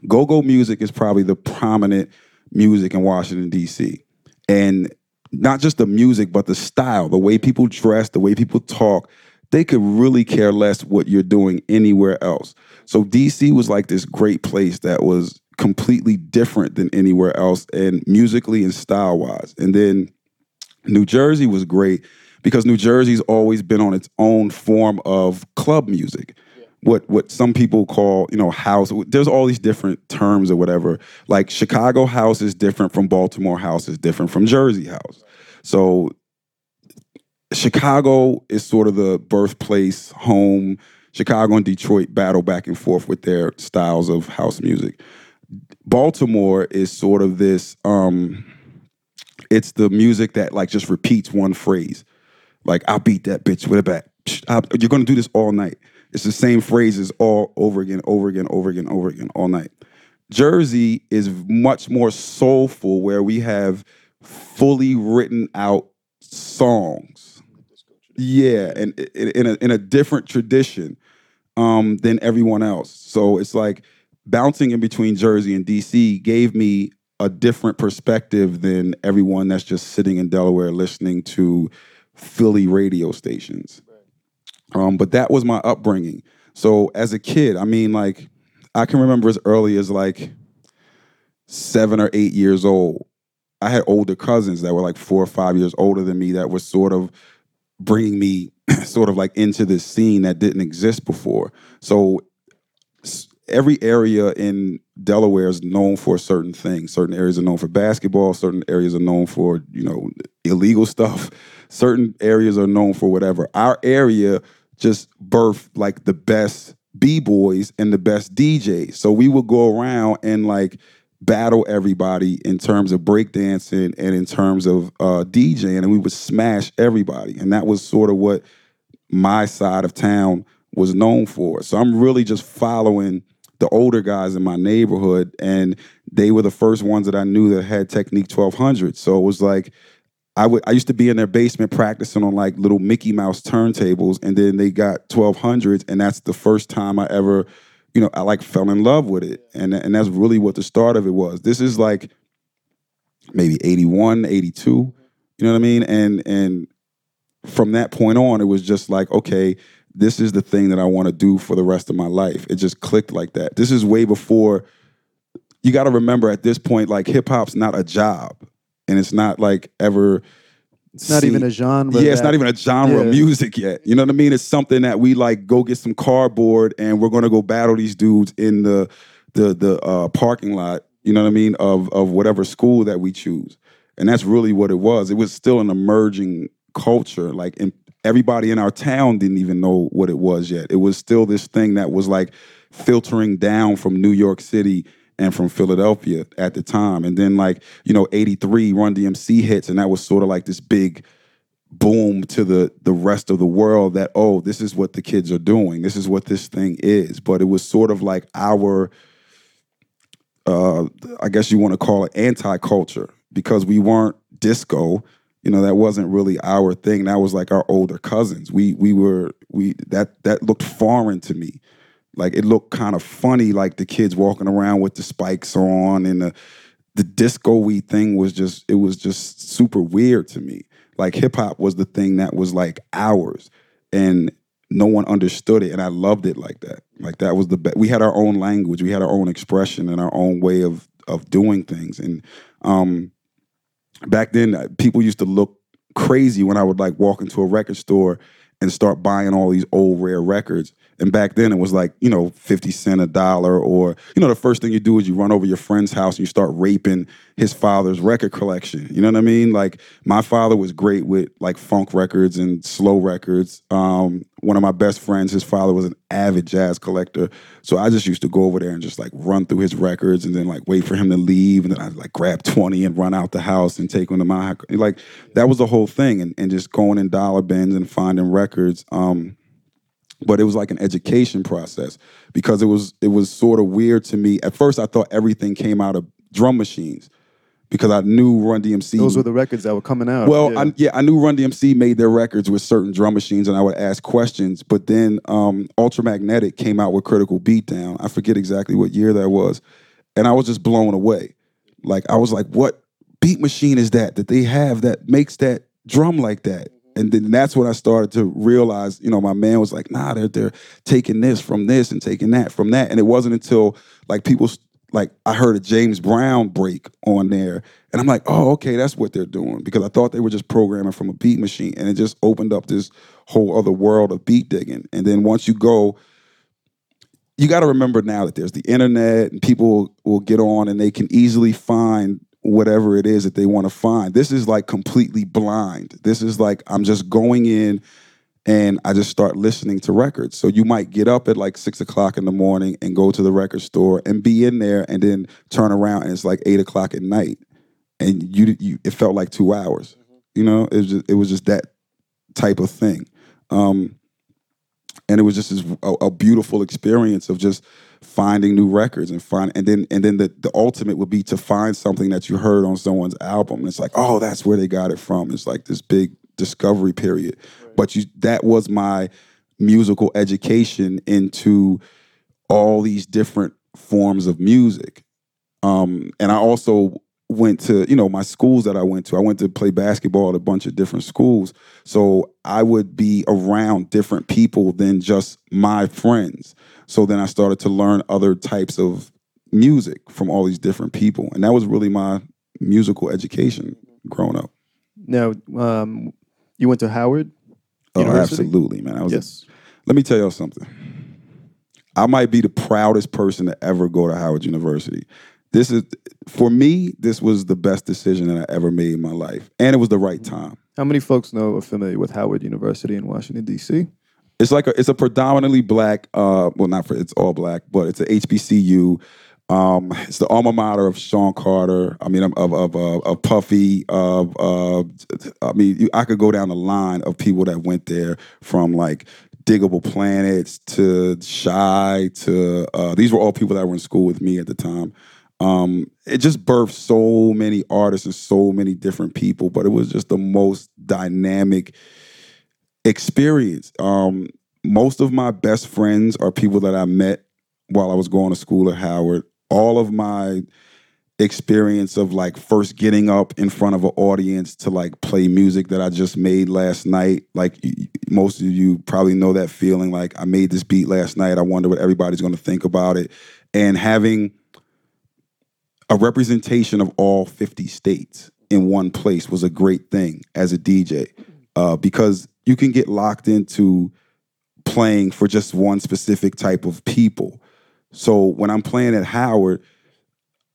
Go-go music is probably the prominent music in Washington D.C. and not just the music, but the style, the way people dress, the way people talk. They could really care less what you're doing anywhere else. So DC was like this great place that was completely different than anywhere else, and musically and style wise. And then New Jersey was great because New Jersey's always been on its own form of club music. What what some people call, you know, house. There's all these different terms or whatever. Like Chicago house is different from Baltimore house is different from Jersey house. So Chicago is sort of the birthplace, home. Chicago and Detroit battle back and forth with their styles of house music. Baltimore is sort of this um it's the music that like just repeats one phrase. Like I'll beat that bitch with a bat. You're gonna do this all night. It's the same phrases all over again, over again, over again, over again, all night. Jersey is much more soulful, where we have fully written out songs. Yeah, and i- i- in a in a different tradition um, than everyone else. So it's like bouncing in between Jersey and DC gave me a different perspective than everyone that's just sitting in Delaware listening to Philly radio stations. Um, but that was my upbringing. So as a kid, I mean, like, I can remember as early as like seven or eight years old. I had older cousins that were like four or five years older than me that were sort of bringing me sort of like into this scene that didn't exist before. So every area in Delaware is known for certain things. Certain areas are known for basketball. Certain areas are known for you know illegal stuff. Certain areas are known for whatever. Our area just birthed like the best b boys and the best DJs. So we would go around and like battle everybody in terms of breakdancing and in terms of uh, DJing, and we would smash everybody. And that was sort of what my side of town was known for. So I'm really just following the older guys in my neighborhood, and they were the first ones that I knew that had Technics 1200. So it was like I would I used to be in their basement practicing on like little Mickey Mouse turntables, and then they got 1200s, and that's the first time I ever, you know, I like fell in love with it, and and that's really what the start of it was. This is like maybe 81, 82, you know what I mean, and and from that point on, it was just like, okay, this is the thing that I want to do for the rest of my life. It just clicked like that. This is way before. You got to remember at this point, like hip hop's not a job, and it's not like ever. It's not even a genre. Yeah, it's that- not even a genre of music yet. You know what I mean? It's something that we like go get some cardboard and we're gonna go battle these dudes in the the the uh, parking lot. You know what I mean? Of of whatever school that we choose, and that's really what it was. It was still an emerging culture. Like, and everybody in our town didn't even know what it was yet. It was still this thing that was like filtering down from New York City and from Philadelphia at the time. And then like, you know, 83 Run DMC hits and that was sort of like this big boom to the the rest of the world that oh, this is what the kids are doing. This is what this thing is. But it was sort of like our uh I guess you want to call it anti-culture because we weren't disco. You know, that wasn't really our thing. That was like our older cousins. We we were we that that looked foreign to me. Like it looked kind of funny, like the kids walking around with the spikes on and the the disco we thing was just it was just super weird to me. Like hip hop was the thing that was like ours, and no one understood it, and I loved it like that. Like that was the best. We had our own language, we had our own expression, and our own way of of doing things. And um, back then, uh, people used to look crazy when I would like walk into a record store and start buying all these old rare records And back then it was like, you know, 50 cent a dollar or, you know, the first thing you do is you run over your friend's house and you start raping his father's record collection. You know what I mean? Like my father was great with like funk records and slow records. Um, one of my best friends, his father was an avid jazz collector. So I just used to go over there and just like run through his records and then like wait for him to leave. And then I'd like grab 20 and run out the house and take them to my like that was the whole thing. And, and just going in dollar bins and finding records. Um, but it was like an education process because it was it was sort of weird to me. At first I thought everything came out of drum machines because I knew Run DMC. Those were the records that were coming out. Well, yeah. I, yeah, I knew Run DMC made their records with certain drum machines, and I would ask questions. But then um, Ultramagnetic came out with Critical Beatdown. I forget exactly what year that was, and I was just blown away. Like I was like, "What beat machine is that that they have that makes that drum like that?" And then that's when I started to realize, you know, my man was like, "Nah, they're they're taking this from this and taking that from that." And it wasn't until like people like I heard a James Brown break on there, and I'm like, oh, okay, that's what they're doing because I thought they were just programming from a beat machine, and it just opened up this whole other world of beat digging. And then once you go, you got to remember now that there's the internet, and people will, get on and they can easily find whatever it is that they want to find. This is like completely blind. This is like I'm just going in and I just start listening to records. So you might get up at like six o'clock in the morning and go to the record store and be in there, and then turn around and it's like eight o'clock at night, and you, you it felt like two hours. You know, it was just, it was just that type of thing, um, and it was just this, a, a beautiful experience of just finding new records and find and then and then the, the ultimate would be to find something that you heard on someone's album. And it's like, oh, that's where they got it from. It's like this big discovery period. But you that was my musical education into all these different forms of music. Um, and I also went to, you know, my schools that I went to. I went to play basketball at a bunch of different schools. So I would be around different people than just my friends. So then I started to learn other types of music from all these different people. And that was really my musical education growing up. now, um, you went to Howard. Oh, University? absolutely, man. I was Yes. Let me tell y'all something. I might be the proudest person to ever go to Howard University. This is for me, this was the best decision that I ever made in my life. And it was the right time. How many folks know are familiar with Howard University in Washington D.C.? It's like a it's a predominantly black, uh, well not for it's all black, but it's a HBCU. Um, it's the alma mater of Sean Carter. I mean, of of of, of Puffy. Of uh, I mean, you, I could go down the line of people that went there from like Diggable Planets to Shy to uh, these were all people that were in school with me at the time. Um, it just birthed so many artists and so many different people, but it was just the most dynamic experience. Um, most of my best friends are people that I met while I was going to school at Howard. All of my experience of like first getting up in front of an audience to like play music that I just made last night. Like most of you probably know that feeling like I made this beat last night. I wonder what everybody's going to think about it. And having a representation of all 50 states in one place was a great thing as a DJ uh, because you can get locked into playing for just one specific type of people. So when I'm playing at Howard,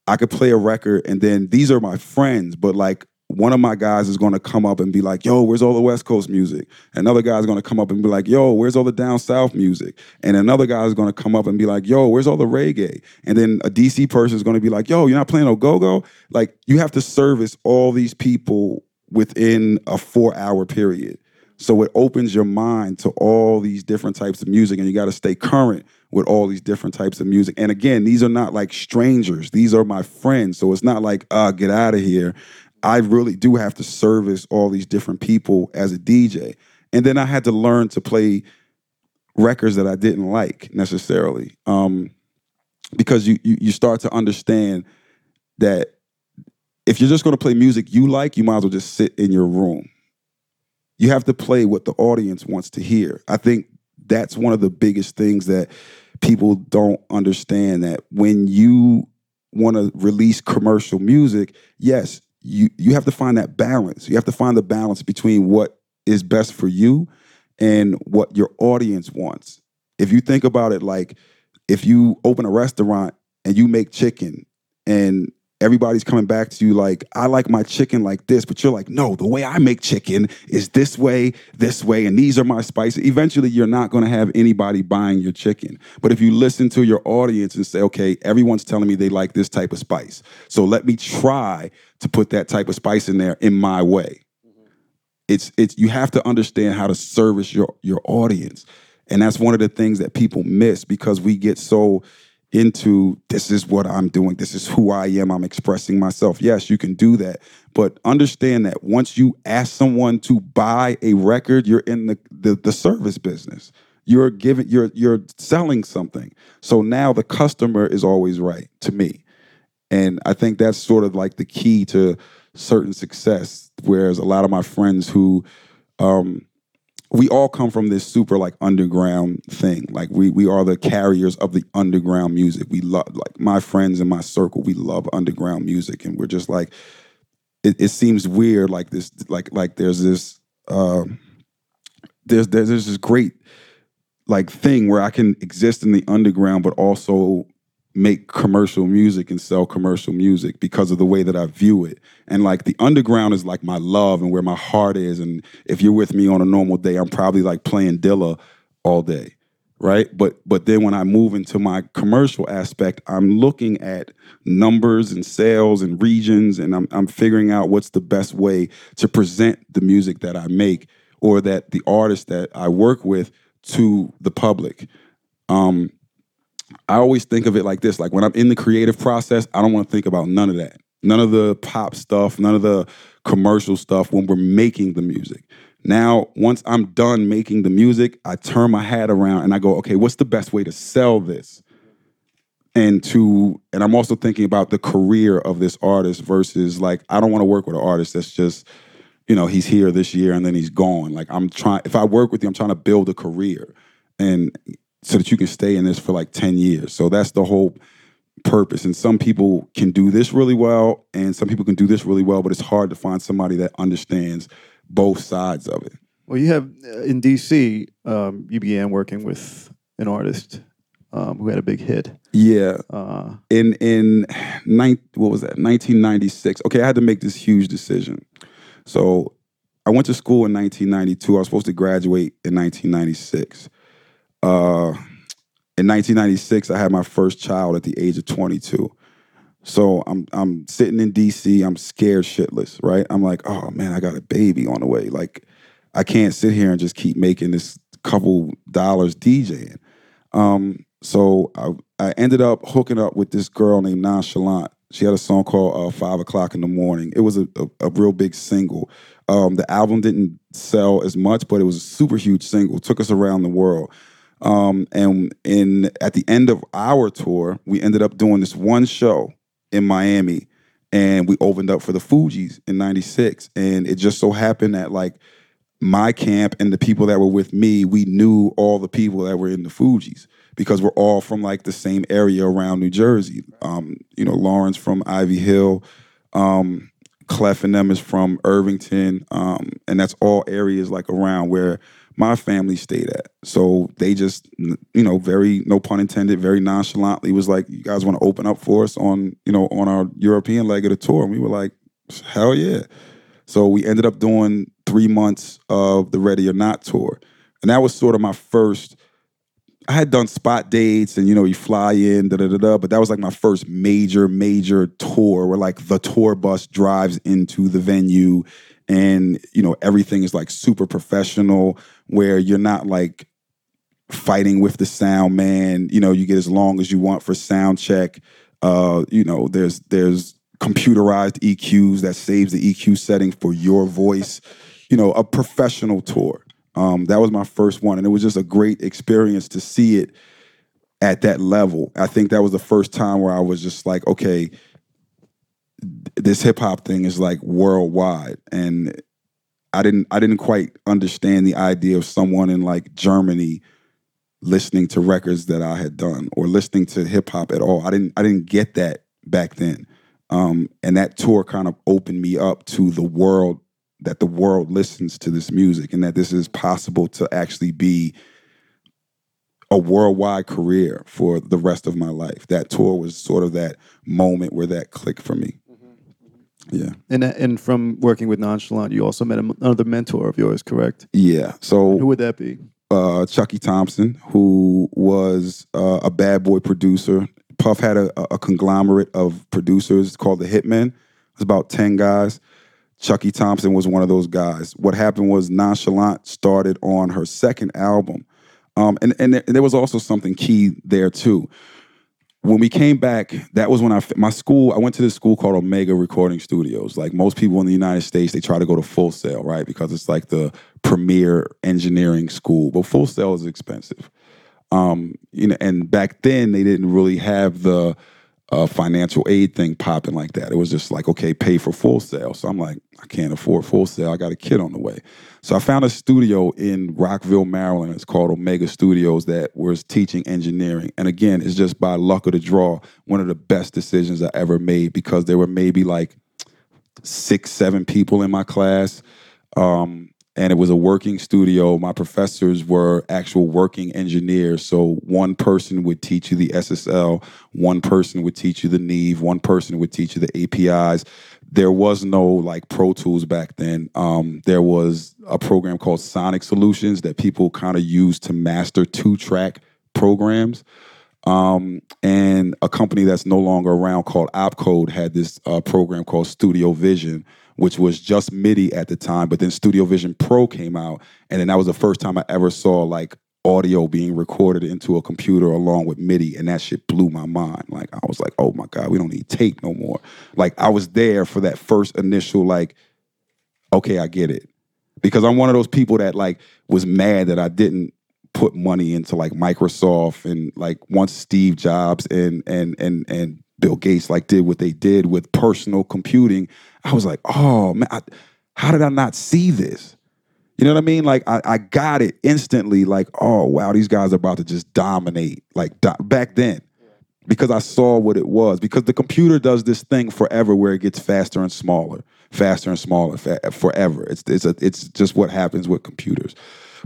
I could play a record and then these are my friends, but like one of my guys is gonna come up and be like, yo, where's all the West Coast music? Another guy is gonna come up and be like, yo, where's all the down south music? And another guy is gonna come up and be like, yo, where's all the reggae? And then a DC person is gonna be like, yo, you're not playing no go-go? Like you have to service all these people within a four-hour period. So it opens your mind to all these different types of music, and you got to stay current with all these different types of music. And again, these are not like strangers; these are my friends. So it's not like, ah, get out of here. I really do have to service all these different people as a DJ, and then I had to learn to play records that I didn't like necessarily, um, because you, you you start to understand that if you're just going to play music you like, you might as well just sit in your room you have to play what the audience wants to hear. I think that's one of the biggest things that people don't understand that when you want to release commercial music, yes, you you have to find that balance. You have to find the balance between what is best for you and what your audience wants. If you think about it, like if you open a restaurant and you make chicken and everybody's coming back to you like, I like my chicken like this, but you're like, no, the way I make chicken is this way, this way, and these are my spices. Eventually, you're not going to have anybody buying your chicken. But if you listen to your audience and say, okay, everyone's telling me they like this type of spice, so let me try to put that type of spice in there in my way. It's it's you have to understand how to service your your audience. And that's one of the things that people miss because we get so into this is what I'm doing, this is who I am, I'm expressing myself. Yes, you can do that, but understand that once you ask someone to buy a record, you're in the the, the service business. You're giving you're you're selling something. So now the customer is always right to me. And I think that's sort of like the key to certain success. Whereas a lot of my friends who um, we all come from this super like underground thing. Like we we are the carriers of the underground music. We love like my friends in my circle. We love underground music, and we're just like it, it seems weird. Like this, like like there's this uh, there's there's this great like thing where I can exist in the underground, but also make commercial music and sell commercial music because of the way that I view it. And like the underground is like my love and where my heart is. And if you're with me on a normal day, I'm probably like playing Dilla all day. Right. But but then when I move into my commercial aspect, I'm looking at numbers and sales and regions and I'm I'm figuring out what's the best way to present the music that I make or that the artist that I work with to the public. Um, I always think of it like this: like when I'm in the creative process, I don't want to think about none of that, none of the pop stuff, none of the commercial stuff. When we're making the music, now once I'm done making the music, I turn my hat around and I go, okay, what's the best way to sell this? And to and I'm also thinking about the career of this artist versus like I don't want to work with an artist that's just you know he's here this year and then he's gone. Like I'm trying if I work with you, I'm trying to build a career and so that you can stay in this for like 10 years. So that's the whole purpose. And some people can do this really well, and some people can do this really well, but it's hard to find somebody that understands both sides of it. Well, you have uh, in DC, um, you began working with an artist um, who had a big hit. Yeah. Uh, In in nine, what was that? 1996. Okay, I had to make this huge decision. So I went to school in 1992. I was supposed to graduate in 1996. Uh, in 1996, I had my first child at the age of 22. So I'm I'm sitting in DC. I'm scared shitless, right? I'm like, oh man, I got a baby on the way. Like, I can't sit here and just keep making this couple dollars DJing. Um, so I, I ended up hooking up with this girl named Nonchalant. She had a song called uh, Five O'clock in the Morning. It was a, a, a real big single. Um, the album didn't sell as much, but it was a super huge single. Took us around the world. Um, and in at the end of our tour, we ended up doing this one show in Miami, and we opened up for the Fugees in '96. And it just so happened that like my camp and the people that were with me, we knew all the people that were in the Fugees because we're all from like the same area around New Jersey. Um, you know, Lawrence from Ivy Hill, um, Clef and them is from Irvington, um, and that's all areas like around where my family stayed at. So they just, you know, very no pun intended, very nonchalantly was like, "You guys want to open up for us on, you know, on our European leg of the tour?" And we were like, "Hell yeah!" So we ended up doing three months of the Ready or Not tour, and that was sort of my first. I had done spot dates and you know you fly in da da da da, but that was like my first major major tour where like the tour bus drives into the venue and you know everything is like super professional where you're not like fighting with the sound man you know you get as long as you want for sound check. Uh you know there's there's computerized EQs that saves the EQ setting for your voice you know a professional tour. Um that was my first one and it was just a great experience to see it at that level. I think that was the first time where i was just like okay this hip hop thing is like worldwide and I didn't I didn't quite understand the idea of someone in like Germany listening to records that I had done or listening to hip hop at all. I didn't I didn't get that back then. Um, and that tour kind of opened me up to the world that the world listens to this music and that this is possible to actually be a worldwide career for the rest of my life. That tour was sort of that moment where that clicked for me. Yeah. And and from working with Nonchalant, you also met another mentor of yours, correct? Yeah. So Who would that be? uh, Chucky Thompson, who was uh, a bad boy producer. Puff had a, a conglomerate of producers called the Hitmen. It was about 10 guys. Chucky Thompson was one of those guys. What happened was Nonchalant started on her second album. Um, and, and there was also something key there too. When we came back, that was when I my school. I went to this school called Omega Recording Studios. Like most people in the United States, they try to go to Full Sail, right? Because it's like the premier engineering school. But Full Sail is expensive. Um, you know, and back then they didn't really have the uh, financial aid thing popping like that. It was just like, okay, pay for Full Sail. So I'm like, I can't afford Full Sail. I got a kid on the way. So I found a studio in Rockville, Maryland. It's called Omega Studios that was teaching engineering. And again, it's just by luck of the draw, one of the best decisions I ever made because there were maybe like six, seven people in my class. Um, and it was a working studio. My professors were actual working engineers. So one person would teach you the SSL, one person would teach you the Neve, one person would teach you the APIs. There was no like Pro Tools back then. Um, there was a program called Sonic Solutions that people kind of used to master two track programs. Um, and a company that's no longer around called Opcode had this uh, program called Studio Vision, which was just MIDI at the time. But then Studio Vision Pro came out, and then that was the first time I ever saw like audio being recorded into a computer along with MIDI, and that shit blew my mind. Like I was like, oh my god, we don't need tape no more. Like I was there for that first initial like, okay, I get it, because I'm one of those people that like was mad that I didn't put money into like Microsoft and like once Steve Jobs and and and and Bill Gates like did what they did with personal computing, I was like, oh man, I, how did I not see this? You know what I mean? Like I, I got it instantly. Like, oh wow, these guys are about to just dominate. Like do- back then, because I saw what it was. Because the computer does this thing forever, where it gets faster and smaller, faster and smaller, fa- forever. It's it's a, it's just what happens with computers.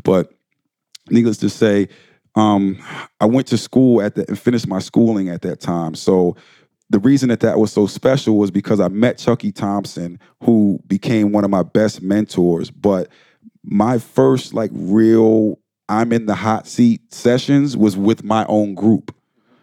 But needless to say, um, I went to school at the and finished my schooling at that time. So the reason that that was so special was because I met Chucky Thompson, who became one of my best mentors. But my first like real I'm in the hot seat sessions was with my own group.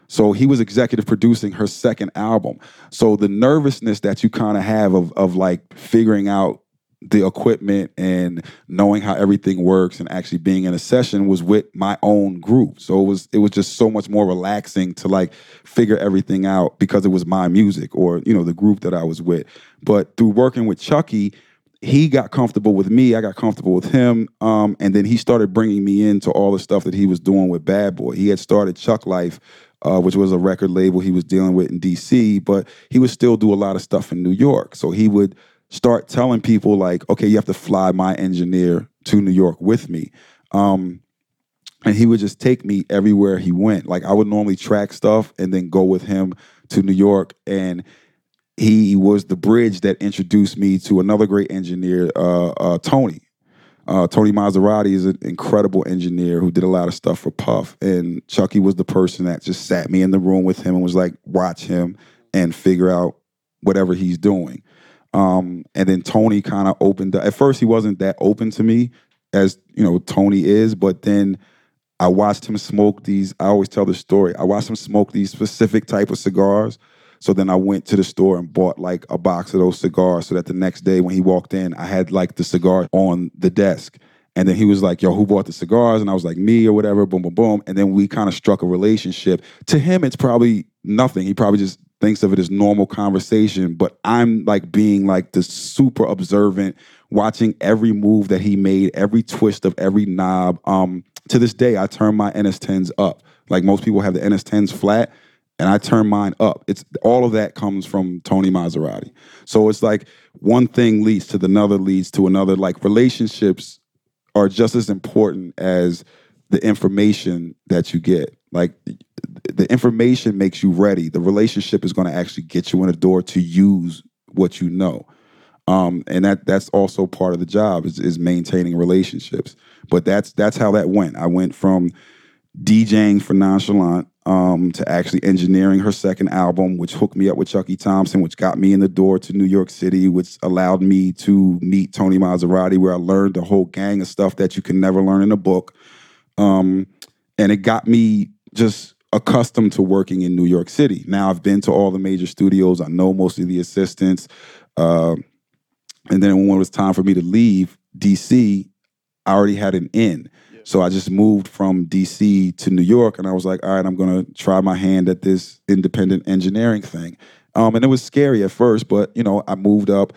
So he was executive producing her second album. So the nervousness that you kind of have of of like figuring out the equipment and knowing how everything works and actually being in a session was with my own group. So it was it was just so much more relaxing to like figure everything out because it was my music or you know the group that I was with. But through working with Chucky, he got comfortable with me. I got comfortable with him, um, and then he started bringing me into all the stuff that he was doing with Bad Boy. He had started Chuck Life, uh, which was a record label he was dealing with in D.C., but he would still do a lot of stuff in New York. So he would start telling people like, okay, you have to fly my engineer to New York with me. Um, and he would just take me everywhere he went. Like I would normally track stuff and then go with him to New York. And he was the bridge that introduced me to another great engineer, uh, uh, Tony. Uh, Tony Maserati is an incredible engineer who did a lot of stuff for Puff. And Chucky was the person that just sat me in the room with him and was like, watch him and figure out whatever he's doing. Um, and then Tony kind of opened up. At first, he wasn't that open to me as you know Tony is, but then I watched him smoke these. I always tell the story. I watched him smoke these specific type of cigars. So then I went to the store and bought like a box of those cigars, so that the next day when he walked in, I had like the cigar on the desk. And then he was like, "Yo, who bought the cigars?" And I was like, "Me or whatever." Boom, boom, boom. And then we kind of struck a relationship. To him, it's probably nothing. He probably just thinks of it as normal conversation. But I'm like being like the super observant, watching every move that he made, every twist of every knob. Um, to this day, I turn my NS10s up. Like most people have the NS10s flat, and I turn mine up. It's all of that comes from Tony Maserati. So it's like one thing leads to the another, leads to another. Like relationships are just as important as the information that you get. Like the information makes you ready. The relationship is going to actually get you in the door to use what you know. Um, and that that's also part of the job is, is maintaining relationships. But that's that's how that went. I went from DJing for Nonchalant um, to actually engineering her second album, which hooked me up with Chucky Thompson, which got me in the door to New York City, which allowed me to meet Tony Maserati, where I learned a whole gang of stuff that you can never learn in a book. Um, and it got me just accustomed to working in New York City. Now I've been to all the major studios. I know most of the assistants. Uh, and then when it was time for me to leave DC, I already had an in. So I just moved from DC to New York, and I was like, all right, I'm gonna try my hand at this independent engineering thing. Um, and it was scary at first, but you know, I moved up,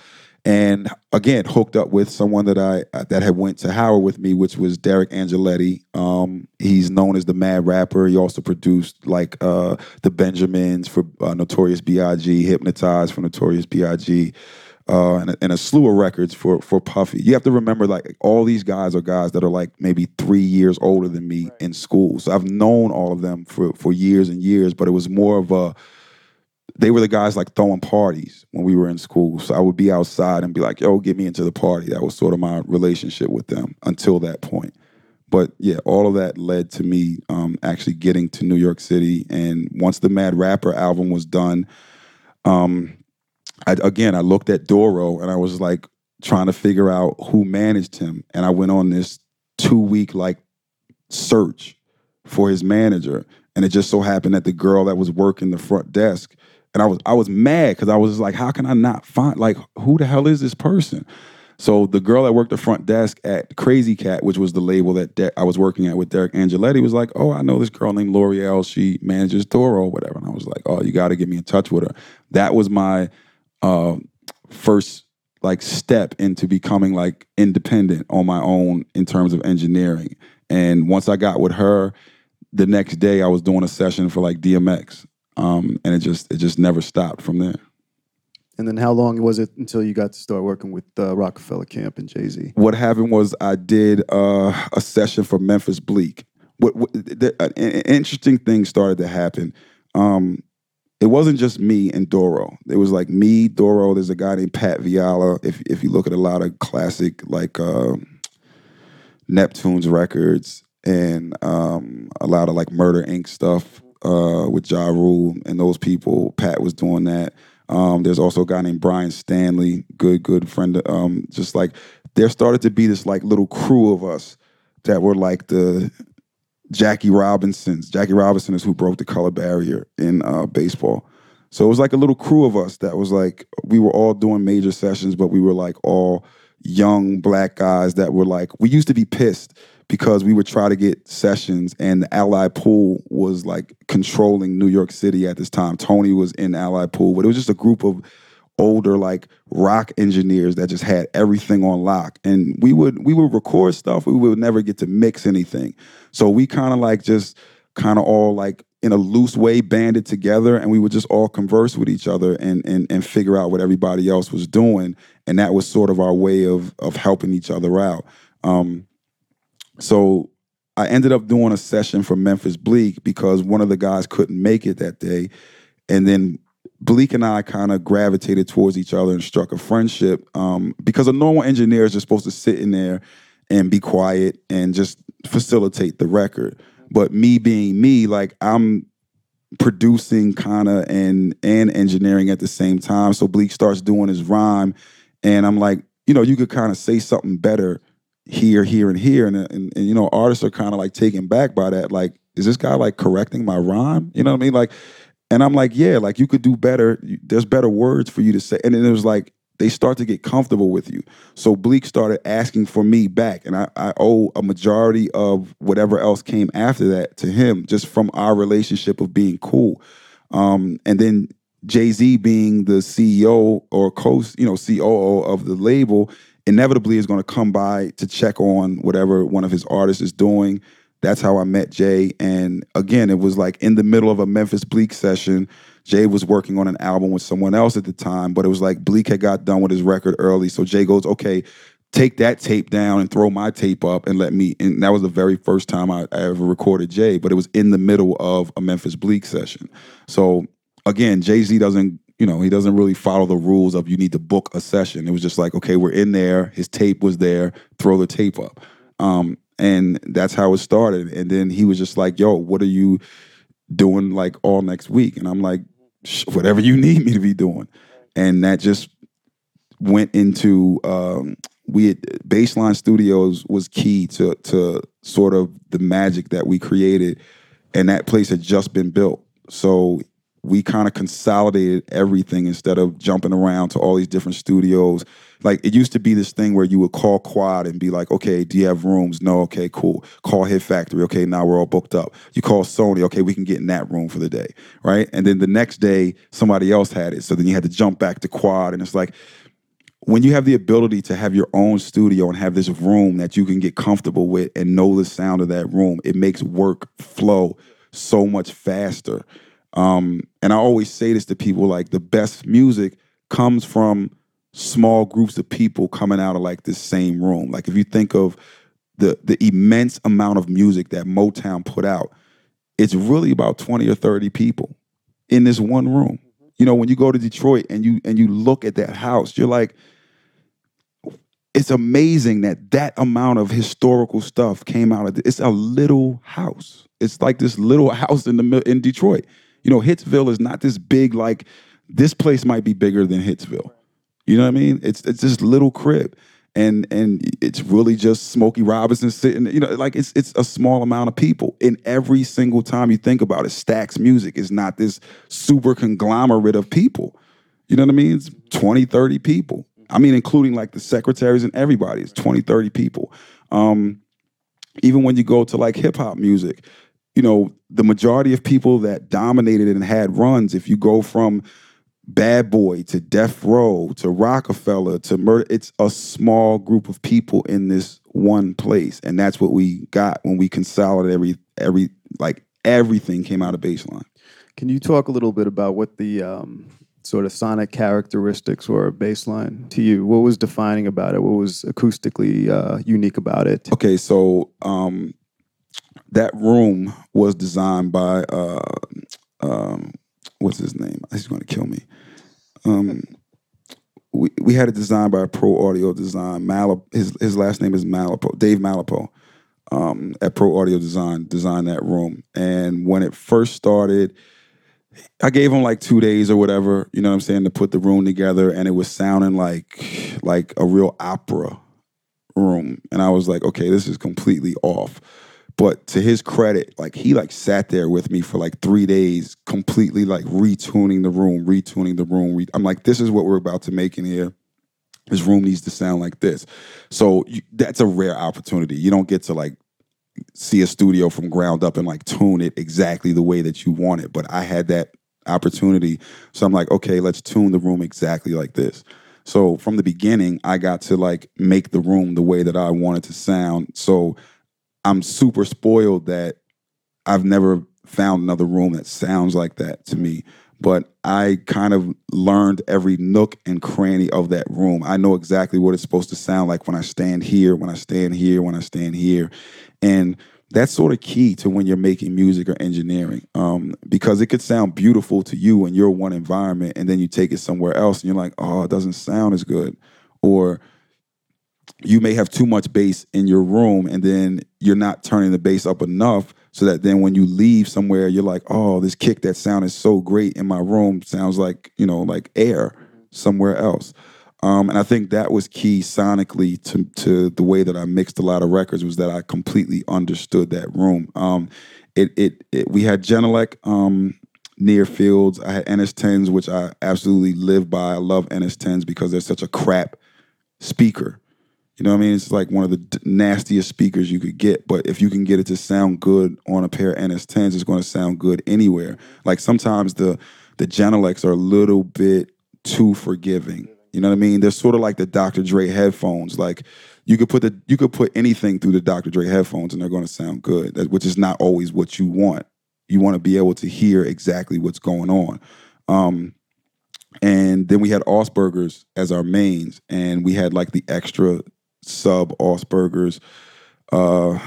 and again hooked up with someone that I that had went to Howard with me, which was Deric Angelettie. Um, he's known as the Mad Rapper. He also produced like uh, the Benjamins for uh, Notorious B.I.G., Hypnotized for Notorious B.I.G uh, and, a, and, a, slew of records for for Puffy. You have to remember, like all these guys are guys that are like maybe three years older than me right. in school. So I've known all of them for for years and years. But it was more of a they were the guys like throwing parties when we were in school. So I would be outside and be like, "Yo, get me into the party." That was sort of my relationship with them until that point. But yeah, all of that led to me um, actually getting to New York City. And once the Mad Rapper album was done. Um, I, again, I looked at Duro and I was like trying to figure out who managed him. And I went on this two week like search for his manager. And it just so happened that the girl that was working the front desk, and I was I was mad because I was like, how can I not find like who the hell is this person? So the girl that worked the front desk at Crazy Cat, which was the label that De- I was working at with Deric Angelettie, was like, "Oh, I know this girl named L'Oreal. She manages Duro, whatever." And I was like, "Oh, you got to get me in touch with her." That was my uh, first like step into becoming like independent on my own in terms of engineering. And once I got with her, the next day I was doing a session for like DMX, um, and it just it just never stopped from there. And then how long was it until you got to start working with uh, Roc-A-Fella Camp and Jay Z? What happened was I did uh, a session for Memphis Bleek. What, what the, an interesting thing started to happen. Um, it wasn't just me and Duro. It was like me, Duro. There's a guy named Pat Viala. If if you look at a lot of classic like uh, Neptune's records and um, a lot of like Murder Inc. stuff uh, with Ja Rule and those people, Pat was doing that. Um, there's also a guy named Brian Stanley, good good friend. Um, just like there started to be this like little crew of us that were like the Jackie Robinson's. Jackie Robinson is who broke the color barrier in uh, baseball. So it was like a little crew of us that was like we were all doing major sessions, but we were like all young black guys that were like we used to be pissed because we would try to get sessions and the Allied Pool was like controlling New York City at this time. Tony was in Allied Pool, but it was just a group of older like rock engineers that just had everything on lock. And we would we would record stuff we would never get to mix anything. So we kind of like just kind of all like in a loose way banded together and we would just all converse with each other and and and figure out what everybody else was doing. And that was sort of our way of of helping each other out. Um, so I ended up doing a session for Memphis Bleek because one of the guys couldn't make it that day and then Bleek and I kind of gravitated towards each other and struck a friendship um, because a normal engineer is just supposed to sit in there and be quiet and just facilitate the record. But me being me, like I'm producing kind of and and engineering at the same time. So Bleek starts doing his rhyme, and I'm like, you know, you could kind of say something better here, here, and here, and and, and you know, artists are kind of like taken back by that. Like, is this guy like correcting my rhyme? You know what I mean? Like, and I'm like, yeah, like you could do better. There's better words for you to say. And then it was like, they start to get comfortable with you. So Bleek started asking for me back. And I, I owe a majority of whatever else came after that to him, just from our relationship of being cool. Um, and then Jay Z being the CEO or co, you know, COO of the label, inevitably is going to come by to check on whatever one of his artists is doing. That's how I met Jay. And again, it was like in the middle of a Memphis Bleek session. Jay was working on an album with someone else at the time, but it was like Bleek had got done with his record early. So Jay goes, okay, take that tape down and throw my tape up and let me. And that was the very first time I, I ever recorded Jay, but it was in the middle of a Memphis Bleek session. So again, Jay Z doesn't you know, he doesn't really follow the rules of you need to book a session. It was just like, okay, we're in there. His tape was there. Throw the tape up. Um, and that's how it started. And then he was just like, "Yo, what are you doing like all next week?" And I'm like, "Whatever you need me to be doing." And that just went into um, we had, Baseline Studios was key to to sort of the magic that we created, and that place had just been built. So we kind of consolidated everything instead of jumping around to all these different studios. Like it used to be this thing where you would call Quad and be like, "Okay, do you have rooms?" No, okay, cool. Call Hit Factory. Okay, now we're all booked up. You call Sony. Okay, we can get in that room for the day, right? And then the next day somebody else had it, so then you had to jump back to Quad, and it's like when you have the ability to have your own studio and have this room that you can get comfortable with and know the sound of that room, it makes work flow so much faster. Um, and I always say this to people like the best music comes from small groups of people coming out of like this same room. Like if you think of the the immense amount of music that Motown put out, it's really about 20 or 30 people in this one room. You know, when you go to Detroit and you and you look at that house, you're like, it's amazing that that amount of historical stuff came out of it. It's a little house. It's like this little house in the in Detroit. You know, Hitsville is not this big. Like this place might be bigger than Hitsville. You know what I mean? It's it's this little crib, and and it's really just Smokey Robinson sitting. You know, like it's it's a small amount of people. And every single time you think about it, Stax Music is not this super conglomerate of people. You know what I mean? It's 20, 30 people. I mean, including like the secretaries and everybody. It's 20, 30 people. Um, even when you go to like hip hop music, you know, the majority of people that dominated and had runs, if you go from Bad Boy to Death Row to Roc-A-Fella to Murder, it's a small group of people in this one place. And that's what we got when we consolidated every, every, like everything came out of baseline. Can you talk a little bit about what the um, sort of sonic characteristics were of baseline to you? What was defining about it? What was acoustically uh, unique about it? Okay, so um, that room was designed by uh, um, what's his name? He's going to kill me. Um, we we had it designed by Pro Audio Design. Malip, his his last name is Malekpour, Dave Malekpour. Um, at Pro Audio Design designed that room, and when it first started, I gave him like two days or whatever, you know what I'm saying, to put the room together, and it was sounding like like a real opera room, and I was like, okay, this is completely off. But to his credit, like he like sat there with me for like three days, completely like retuning the room, retuning the room. Re- I'm like, this is what we're about to make in here. This room needs to sound like this. So you, that's a rare opportunity. You don't get to like see a studio from ground up and like tune it exactly the way that you want it. But I had that opportunity. So I'm like, okay, let's tune the room exactly like this. So from the beginning, I got to like make the room the way that I wanted to sound. So I'm super spoiled that I've never found another room that sounds like that to me. But I kind of learned every nook and cranny of that room. I know exactly what it's supposed to sound like when I stand here, when I stand here, when I stand here. And that's sort of key to when you're making music or engineering um, because it could sound beautiful to you in your one environment and then you take it somewhere else and you're like oh it doesn't sound as good or you may have too much bass in your room and then you're not turning the bass up enough so that then when you leave somewhere you're like oh this kick that sounded so great in my room sounds like you know like air somewhere else um, and I think that was key sonically to to the way that I mixed a lot of records was that I completely understood that room. Um, it, it it we had Genelec um, near fields. I had NS10s, which I absolutely live by. I love NS10s because they're such a crap speaker. You know what I mean? It's like one of the nastiest speakers you could get. But if you can get it to sound good on a pair of NS10s, it's going to sound good anywhere. Like sometimes the the Genelecs are a little bit too forgiving. You know what I mean? They're sort of like the Dr. Dre headphones. Like you could put the you could put anything through the Dr. Dre headphones and they're going to sound good. Which is not always what you want. You want to be able to hear exactly what's going on. Um, and then we had Augspurgers as our mains, and we had like the extra sub Augspurgers. Uh,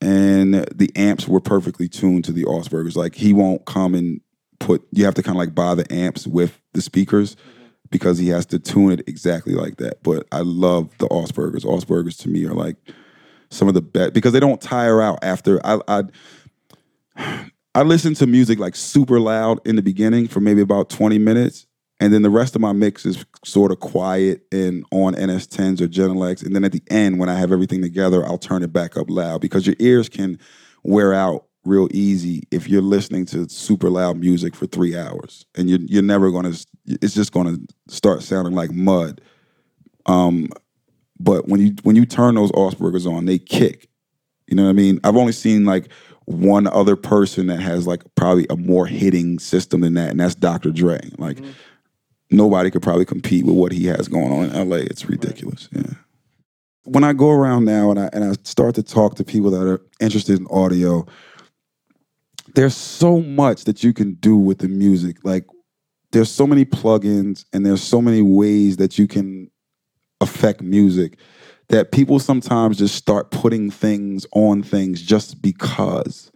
and the amps were perfectly tuned to the Augspurgers. Like he won't come and put you have to kind of like buy the amps with the speakers because he has to tune it exactly like that. But I love the Augspurgers. Augspurgers to me are like some of the best because they don't tire out after I I I listen to music like super loud in the beginning for maybe about 20 minutes. And then the rest of my mix is sort of quiet and on NS10s or Genelecs. And then at the end, when I have everything together, I'll turn it back up loud because your ears can wear out real easy if you're listening to super loud music for three hours. And you're, you're never going to, it's just going to start sounding like mud. Um, but when you when you turn those Augspurgers on, they kick. You know what I mean? I've only seen like one other person that has like probably a more hitting system than that, and that's Dr. Dre. Like mm-hmm. Nobody could probably compete with what he has going on in LA. It's ridiculous. Right. Yeah. When I go around now and I and I start to talk to people that are interested in audio, there's so much that you can do with the music. Like there's so many plugins and there's so many ways that you can affect music that people sometimes just start putting things on things just because.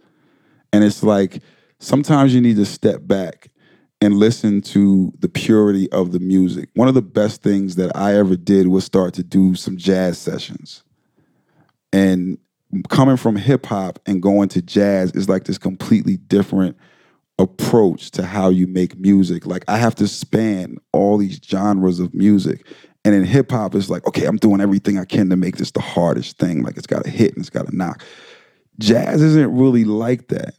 And it's like sometimes you need to step back and listen to the purity of the music. One of the best things that I ever did was start to do some jazz sessions. And coming from hip hop and going to jazz is like this completely different approach to how you make music. Like I have to span all these genres of music. And in hip hop, it's like, okay, I'm doing everything I can to make this the hardest thing. Like it's got to hit and it's got to knock. Jazz isn't really like that.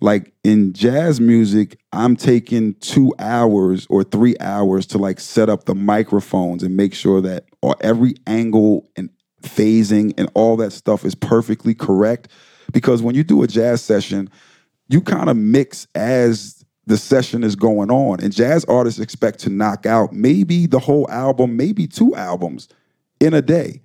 Like in jazz music, I'm taking two hours or three hours to like set up the microphones and make sure that every angle and phasing and all that stuff is perfectly correct. Because when you do a jazz session, you kind of mix as the session is going on. And jazz artists expect to knock out maybe the whole album, maybe two albums in a day.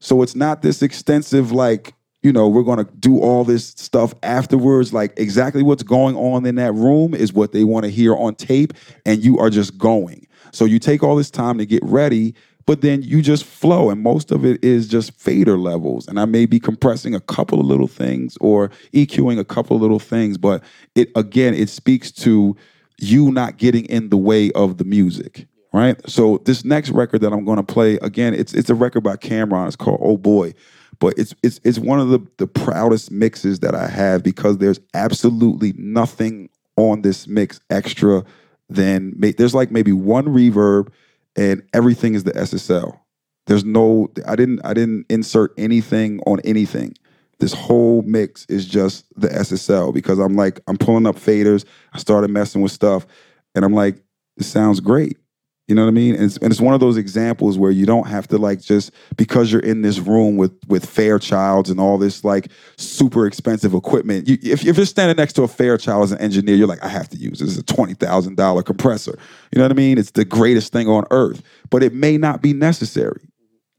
So it's not this extensive, like, you know, we're going to do all this stuff afterwards. Like, exactly what's going on in that room is what they want to hear on tape, and you are just going. So you take all this time to get ready but then you just flow and most of it is just fader levels and i may be compressing a couple of little things or eqing a couple of little things but it again it speaks to you not getting in the way of the music right so this next record that i'm going to play again it's it's a record by Cam'ron. it's called oh boy but it's it's it's one of the the proudest mixes that i have because there's absolutely nothing on this mix extra than there's like maybe one reverb and everything is the SSL. There's no I didn't I didn't insert anything on anything. This whole mix is just the SSL because I'm like I'm pulling up faders. I started messing with stuff and I'm like it sounds great. You know what I mean? And it's, and it's one of those examples where you don't have to like just because you're in this room with with Fairchilds and all this like super expensive equipment. You, if, if you're standing next to a Fairchild as an engineer, you're like, I have to use this. A twenty thousand dollar compressor. You know what I mean? It's the greatest thing on earth, but it may not be necessary,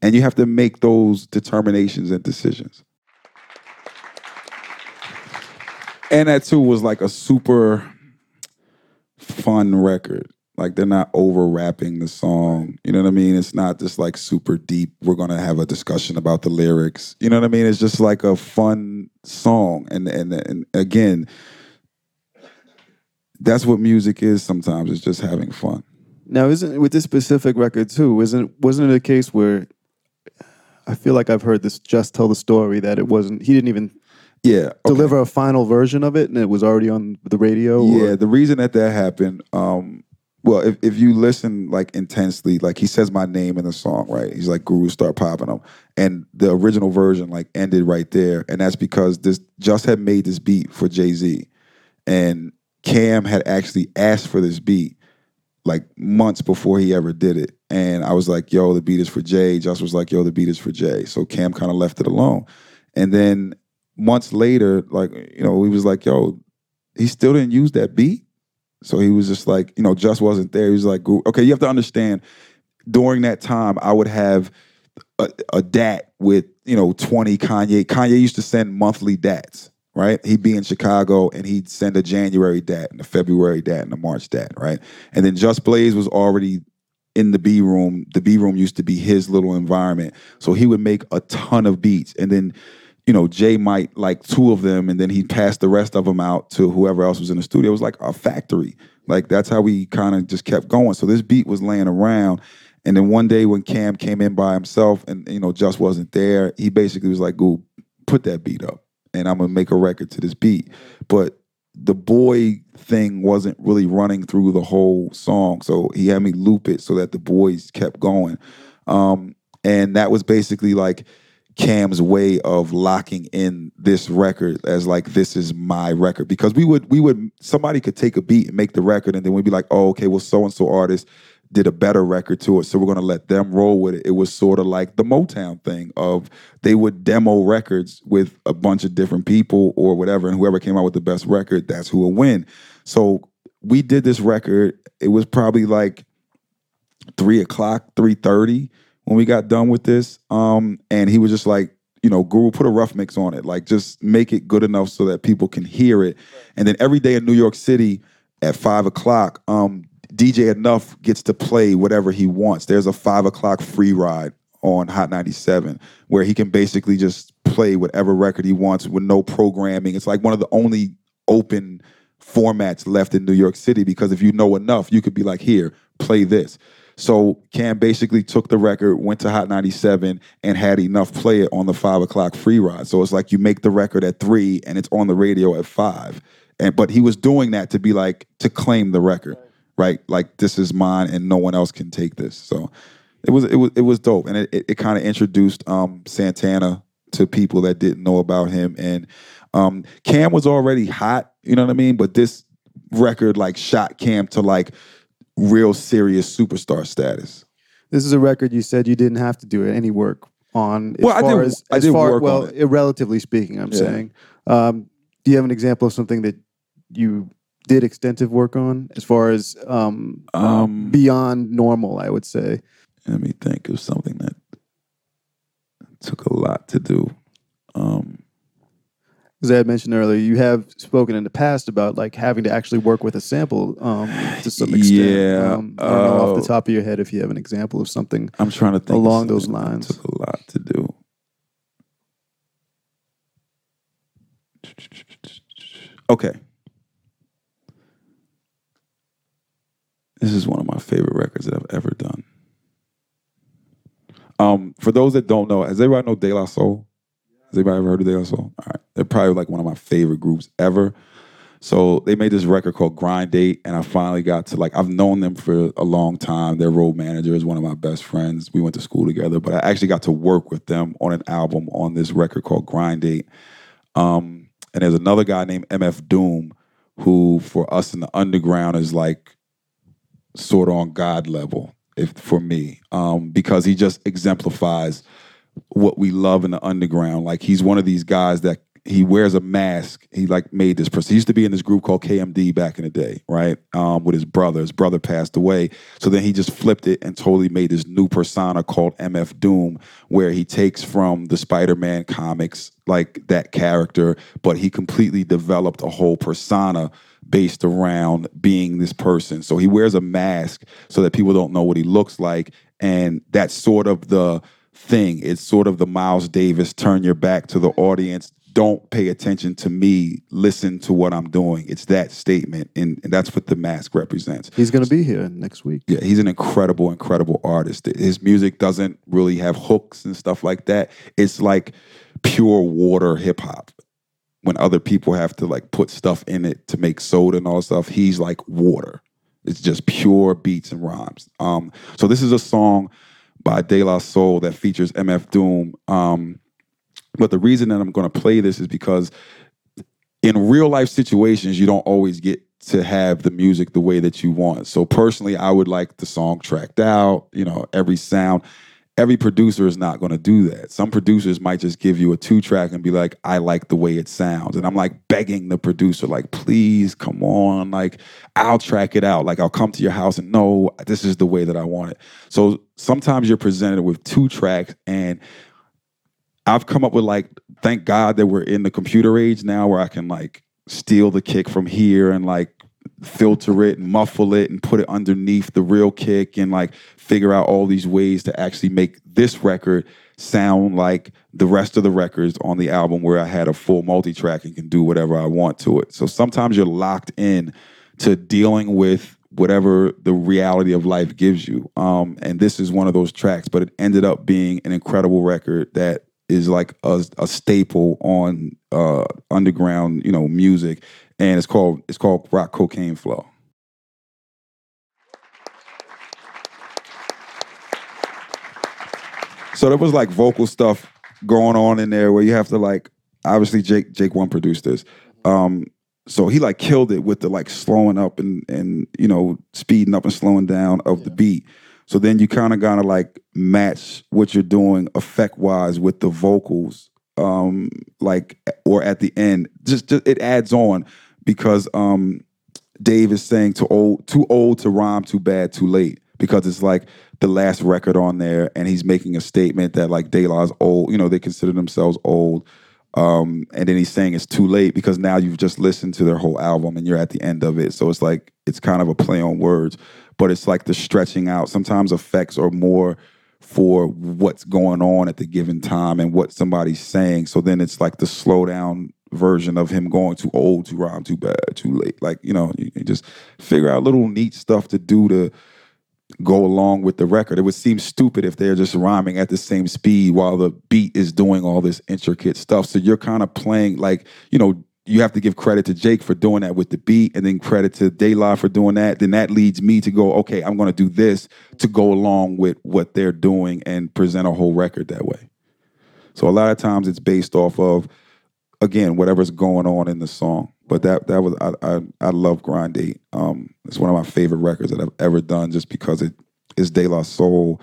and you have to make those determinations and decisions. And that too was like a super fun record like they're not over rapping the song. You know what I mean? It's not just like super deep. We're gonna have a discussion about the lyrics. You know what I mean? It's just like a fun song. And and and again, that's what music is sometimes. It's just having fun. Now, isn't with this specific record too? Isn't wasn't it a case where I feel like I've heard this just tell the story that it wasn't he didn't even yeah okay. deliver a final version of it and it was already on the radio yeah or? the reason that that happened um well, if, if you listen like intensely, like he says my name in the song, right? He's like Guru start popping them. And the original version like ended right there. And that's because this just had made this beat for Jay-Z. And Cam had actually asked for this beat like months before he ever did it. And I was like, yo, the beat is for Jay. Just was like, yo, the beat is for Jay. So Cam kind of left it alone. And then months later, like, you know, he was like, yo, he still didn't use that beat. So he was just like, you know, just wasn't there. He was like, okay, you have to understand. During that time, I would have a, a DAT with you know twenty Kanye. Kanye used to send monthly DATs, right? He'd be in Chicago and he'd send a January DAT and a February DAT and a March DAT, right? And then Just Blaze was already in the B room. The B room used to be his little environment, so he would make a ton of beats, and then you know, Jay might like two of them and then he passed the rest of them out to whoever else was in the studio. It was like a factory. Like that's how we kind of just kept going. So this beat was laying around And then one day when Cam came in by himself and you know just wasn't there, he basically was like, "Go put that beat up, and I'm gonna make a record to this beat." But the boy thing wasn't really running through the whole song, so he had me loop it so that the boys kept going, um, and that was basically like Cam's way of locking in this record as like this is my record. Because we would we would somebody could take a beat and make the record and then we'd be like oh okay well so and so artist did a better record to it so we're going to let them roll with it. It was sort of like the Motown thing of they would demo records with a bunch of different people or whatever and whoever came out with the best record that's who will win. So we did this record it was probably like three o'clock three thirty when we got done with this. Um, and he was just like, you know, Guru, put a rough mix on it. Like, just make it good Enuff so that people can hear it. And then every day in New York City at five o'clock, um, DJ Enuff gets to play whatever he wants. There's a five o'clock free ride on Hot 97 where he can basically just play whatever record he wants with no programming. It's like one of the only open formats left in New York City because if you know enough, you could be like, here, play this. So Cam basically took the record, went to Hot 97, and had Enuff play it on the five o'clock free ride. So it's like you make the record at three and it's on the radio at five. And but he was doing that to be like to claim the record, right? Like this is mine and no one else can take this. So it was it was it was dope. And it, it, it kind of introduced um, Santana to people that didn't know about him. And um, Cam was already hot, you know what I mean? But this record like shot Cam to like real serious superstar status. This is a record you said you didn't have to do any work on. As Well, I far did- as, I did far, work on well, it. uh, relatively speaking, I'm Yeah. saying. Um, do you have an example of something that you did extensive work on, as far as um, Um, beyond normal? I would say. let me think of something that took a lot to do. Um, As I had mentioned earlier, you have spoken in the past about like having to actually work with a sample um, to some extent. Yeah, Um, I don't know off the top of your head if you have an example of something. I'm trying to think Along those lines. Took a lot to do. Okay. This is one of my favorite records that I've ever done. Um, for those that don't know, has everybody know De La Soul? Has anybody ever heard of De La Soul? All right. They're probably like one of my favorite groups ever. So they made this record called Grind Date, and I finally got to like I've known them for a long time. Their road manager is one of my best friends. We went to school together, but I actually got to work with them on an album on this record called Grind Date. Um, and there's another guy named MF Doom who, for us in the underground, is like sort of on God level, if for me, um, because he just exemplifies what we love in the underground. Like he's one of these guys that he wears a mask. He like made this person. He used to be in this group called KMD back in the day, right? Um, with his brother. His brother passed away, so then he just flipped it and totally made this new persona called MF Doom, where he takes from the Spider-Man comics like that character, but he completely developed a whole persona based around being this person. So he wears a mask so that people don't know what he looks like, and that's sort of the thing. It's sort of the Miles Davis turn your back to the audience. Don't pay attention to me. Listen to what I'm doing. It's that statement, and, and that's what the mask represents. He's going to be here next week. Yeah, he's an incredible, incredible artist. His music doesn't really have hooks and stuff like that. It's like pure water hip hop. When other people have to like put stuff in it to make soda and all stuff, he's like water. It's just pure beats and rhymes. Um, so this is a song by De La Soul that features MF Doom. Um, but the reason that I'm going to play this is because in real life situations, you don't always get to have the music the way that you want. So personally, I would like the song tracked out, you know, every sound. Every producer is not going to do that. Some producers might just give you a two track and be like, I like the way it sounds. And I'm like begging the producer, like, please come on. Like, I'll track it out. Like, I'll come to your house and no, this is the way that I want it. So sometimes you're presented with two tracks and I've come up with like, thank God that we're in the computer age now where I can like steal the kick from here and like filter it and muffle it and put it underneath the real kick and like figure out all these ways to actually make this record sound like the rest of the records on the album where I had a full multi-track and can do whatever I want to it. So sometimes you're locked in to dealing with whatever the reality of life gives you. Um, and this is one of those tracks, but it ended up being an incredible record that is like a, a staple on uh, underground, you know, music, and it's called it's called Rock Co.Kane Flow. So there was like vocal stuff going on in there where you have to like obviously Jake Jake One produced this. Um, so he like killed it with the like slowing up and and you know speeding up and slowing down of the beat. So then you kind of gotta like match what you're doing effect wise with the vocals, um, like or at the end. Just, just it adds on because um, Dave is saying too old, too old to rhyme, too bad, too late. Because it's like the last record on there, and he's making a statement that like De La's old. You know, they consider themselves old. Um, and then he's saying it's too late because now you've just listened to their whole album and you're at the end of it. So it's like it's kind of a play on words, but it's like the stretching out. Sometimes effects are more for what's going on at the given time and what somebody's saying. So then it's like the slow down version of him going too old, too rhyme, too bad, too late. Like, you know, you, you just figure out little neat stuff to do to go along with the record. It would seem stupid if they're just rhyming at the same speed while the beat is doing all this intricate stuff. So you're kind of playing like, you know, you have to give credit to Jake for doing that with the beat and then credit to De La for doing that. Then that leads me to go, okay, I'm going to do this to go along with what they're doing and present a whole record that way. So a lot of times it's based off of, again, whatever's going on in the song. But that that was I I, I love Grind Date. Um, it's one of my favorite records that I've ever done, just because it is De La Soul.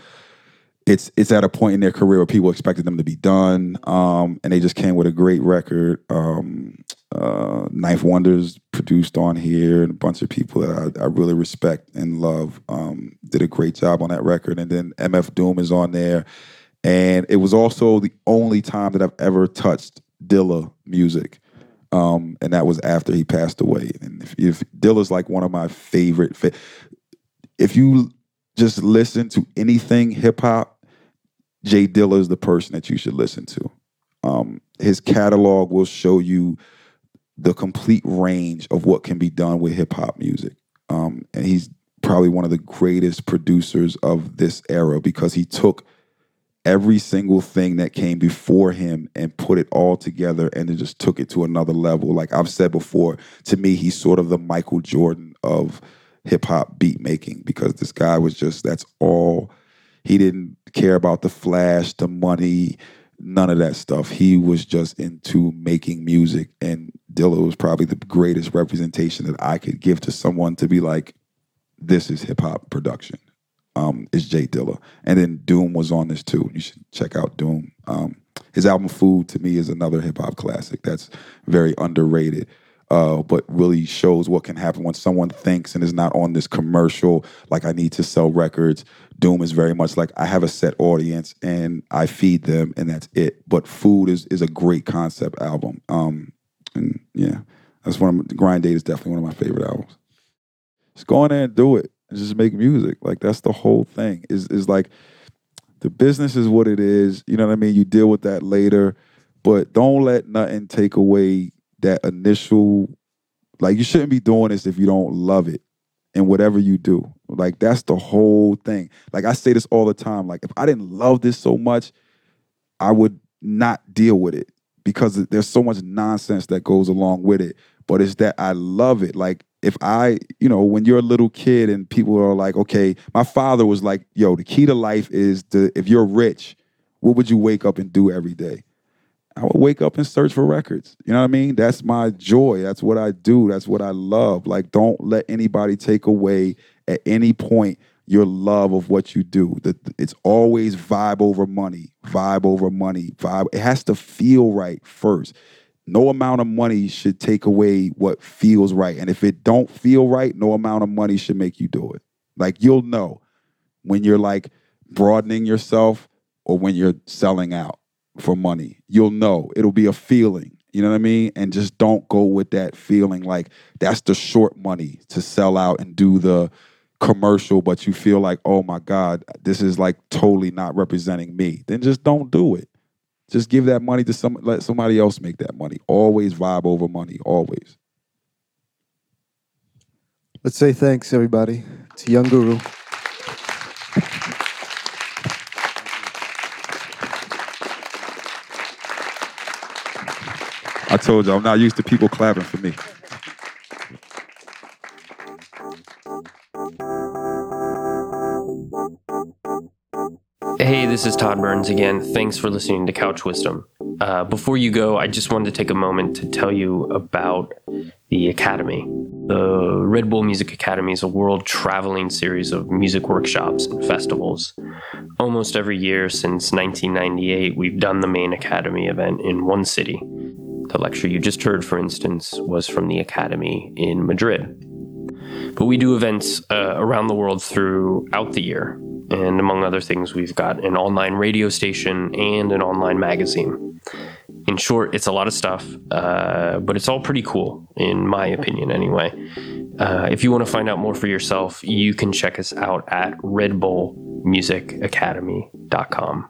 It's it's at a point in their career where people expected them to be done, um, and they just came with a great record. Um, uh, Ninth Wonders produced on here, and a bunch of people that I, I really respect and love um, did a great job on that record. And then MF Doom is on there, and it was also the only time that I've ever touched Dilla music. Um, and that was after he passed away. And if, if Dilla's like one of my favorite, fa- if you just listen to anything hip hop, J Dilla is the person that you should listen to. Um, his catalog will show you the complete range of what can be done with hip hop music. Um, and he's probably one of the greatest producers of this era because he took every single thing that came before him and put it all together and then just took it to another level. Like I've said before, to me, he's sort of the Michael Jordan of hip hop beat making because this guy was just, that's all. He didn't care about the flash, the money, none of that stuff. He was just into making music. And Dilla was probably the greatest representation that I could give to someone to be like, this is hip hop production um, is J Dilla. And then Doom was on this too. You should check out Doom. Um, his album Food to me is another hip hop classic that's very underrated. Uh, but really shows what can happen when someone thinks and is not on this commercial, like I need to sell records. Doom is very much like I have a set audience and I feed them and that's it. But Food is is a great concept album. Um, and yeah, that's one of my, Grind Date is definitely one of my favorite albums. Just go in there and do it just make music. Like that's the whole thing. Is is like the business is what it is. You know what I mean? You deal with that later, but don't let nothing take away that initial like you shouldn't be doing this if you don't love it and whatever you do. Like that's the whole thing. Like I say this all the time. Like if I didn't love this so much, I would not deal with it because there's so much nonsense that goes along with it. But it's that I love it. Like if I, you know, when you're a little kid and people are like, okay, my father was like, yo, the key to life is to if you're rich, what would you wake up and do every day? I would wake up and search for records. You know what I mean? That's my joy. That's what I do. That's what I love. Like, don't let anybody take away at any point your love of what you do. It's always vibe over money, vibe over money, vibe. It has to feel right first no amount of money should take away what feels right. And if it don't feel right, no amount of money should make you do it. Like you'll know when you're like broadening yourself or when you're selling out for money. You'll know. It'll be a feeling. You know what I mean? And just don't go with that feeling like that's the short money to sell out and do the commercial, but you feel like, oh my God, this is like totally not representing me. Then just don't do it. Just give that money to some let somebody else make that money. Always vibe over money, always. Let's say thanks, everybody, to Young Guru. I told you I'm not used to people clapping for me. Hey, this is Todd Burns again. Thanks for listening to Couch Wisdom. Uh, before you go, I just wanted to take a moment to tell you about the Academy. The Red Bull Music Academy is a world traveling series of music workshops and festivals. Almost every year since 1998, we've done the main Academy event in one city. The lecture you just heard, for instance, was from the Academy in Madrid. But we do events uh, around the world throughout the year. And among other things, we've got an online radio station and an online magazine. In short, it's a lot of stuff, uh, but it's all pretty cool, in my opinion, anyway. Uh, if you want to find out more for yourself, you can check us out at redbullmusicacademy.com.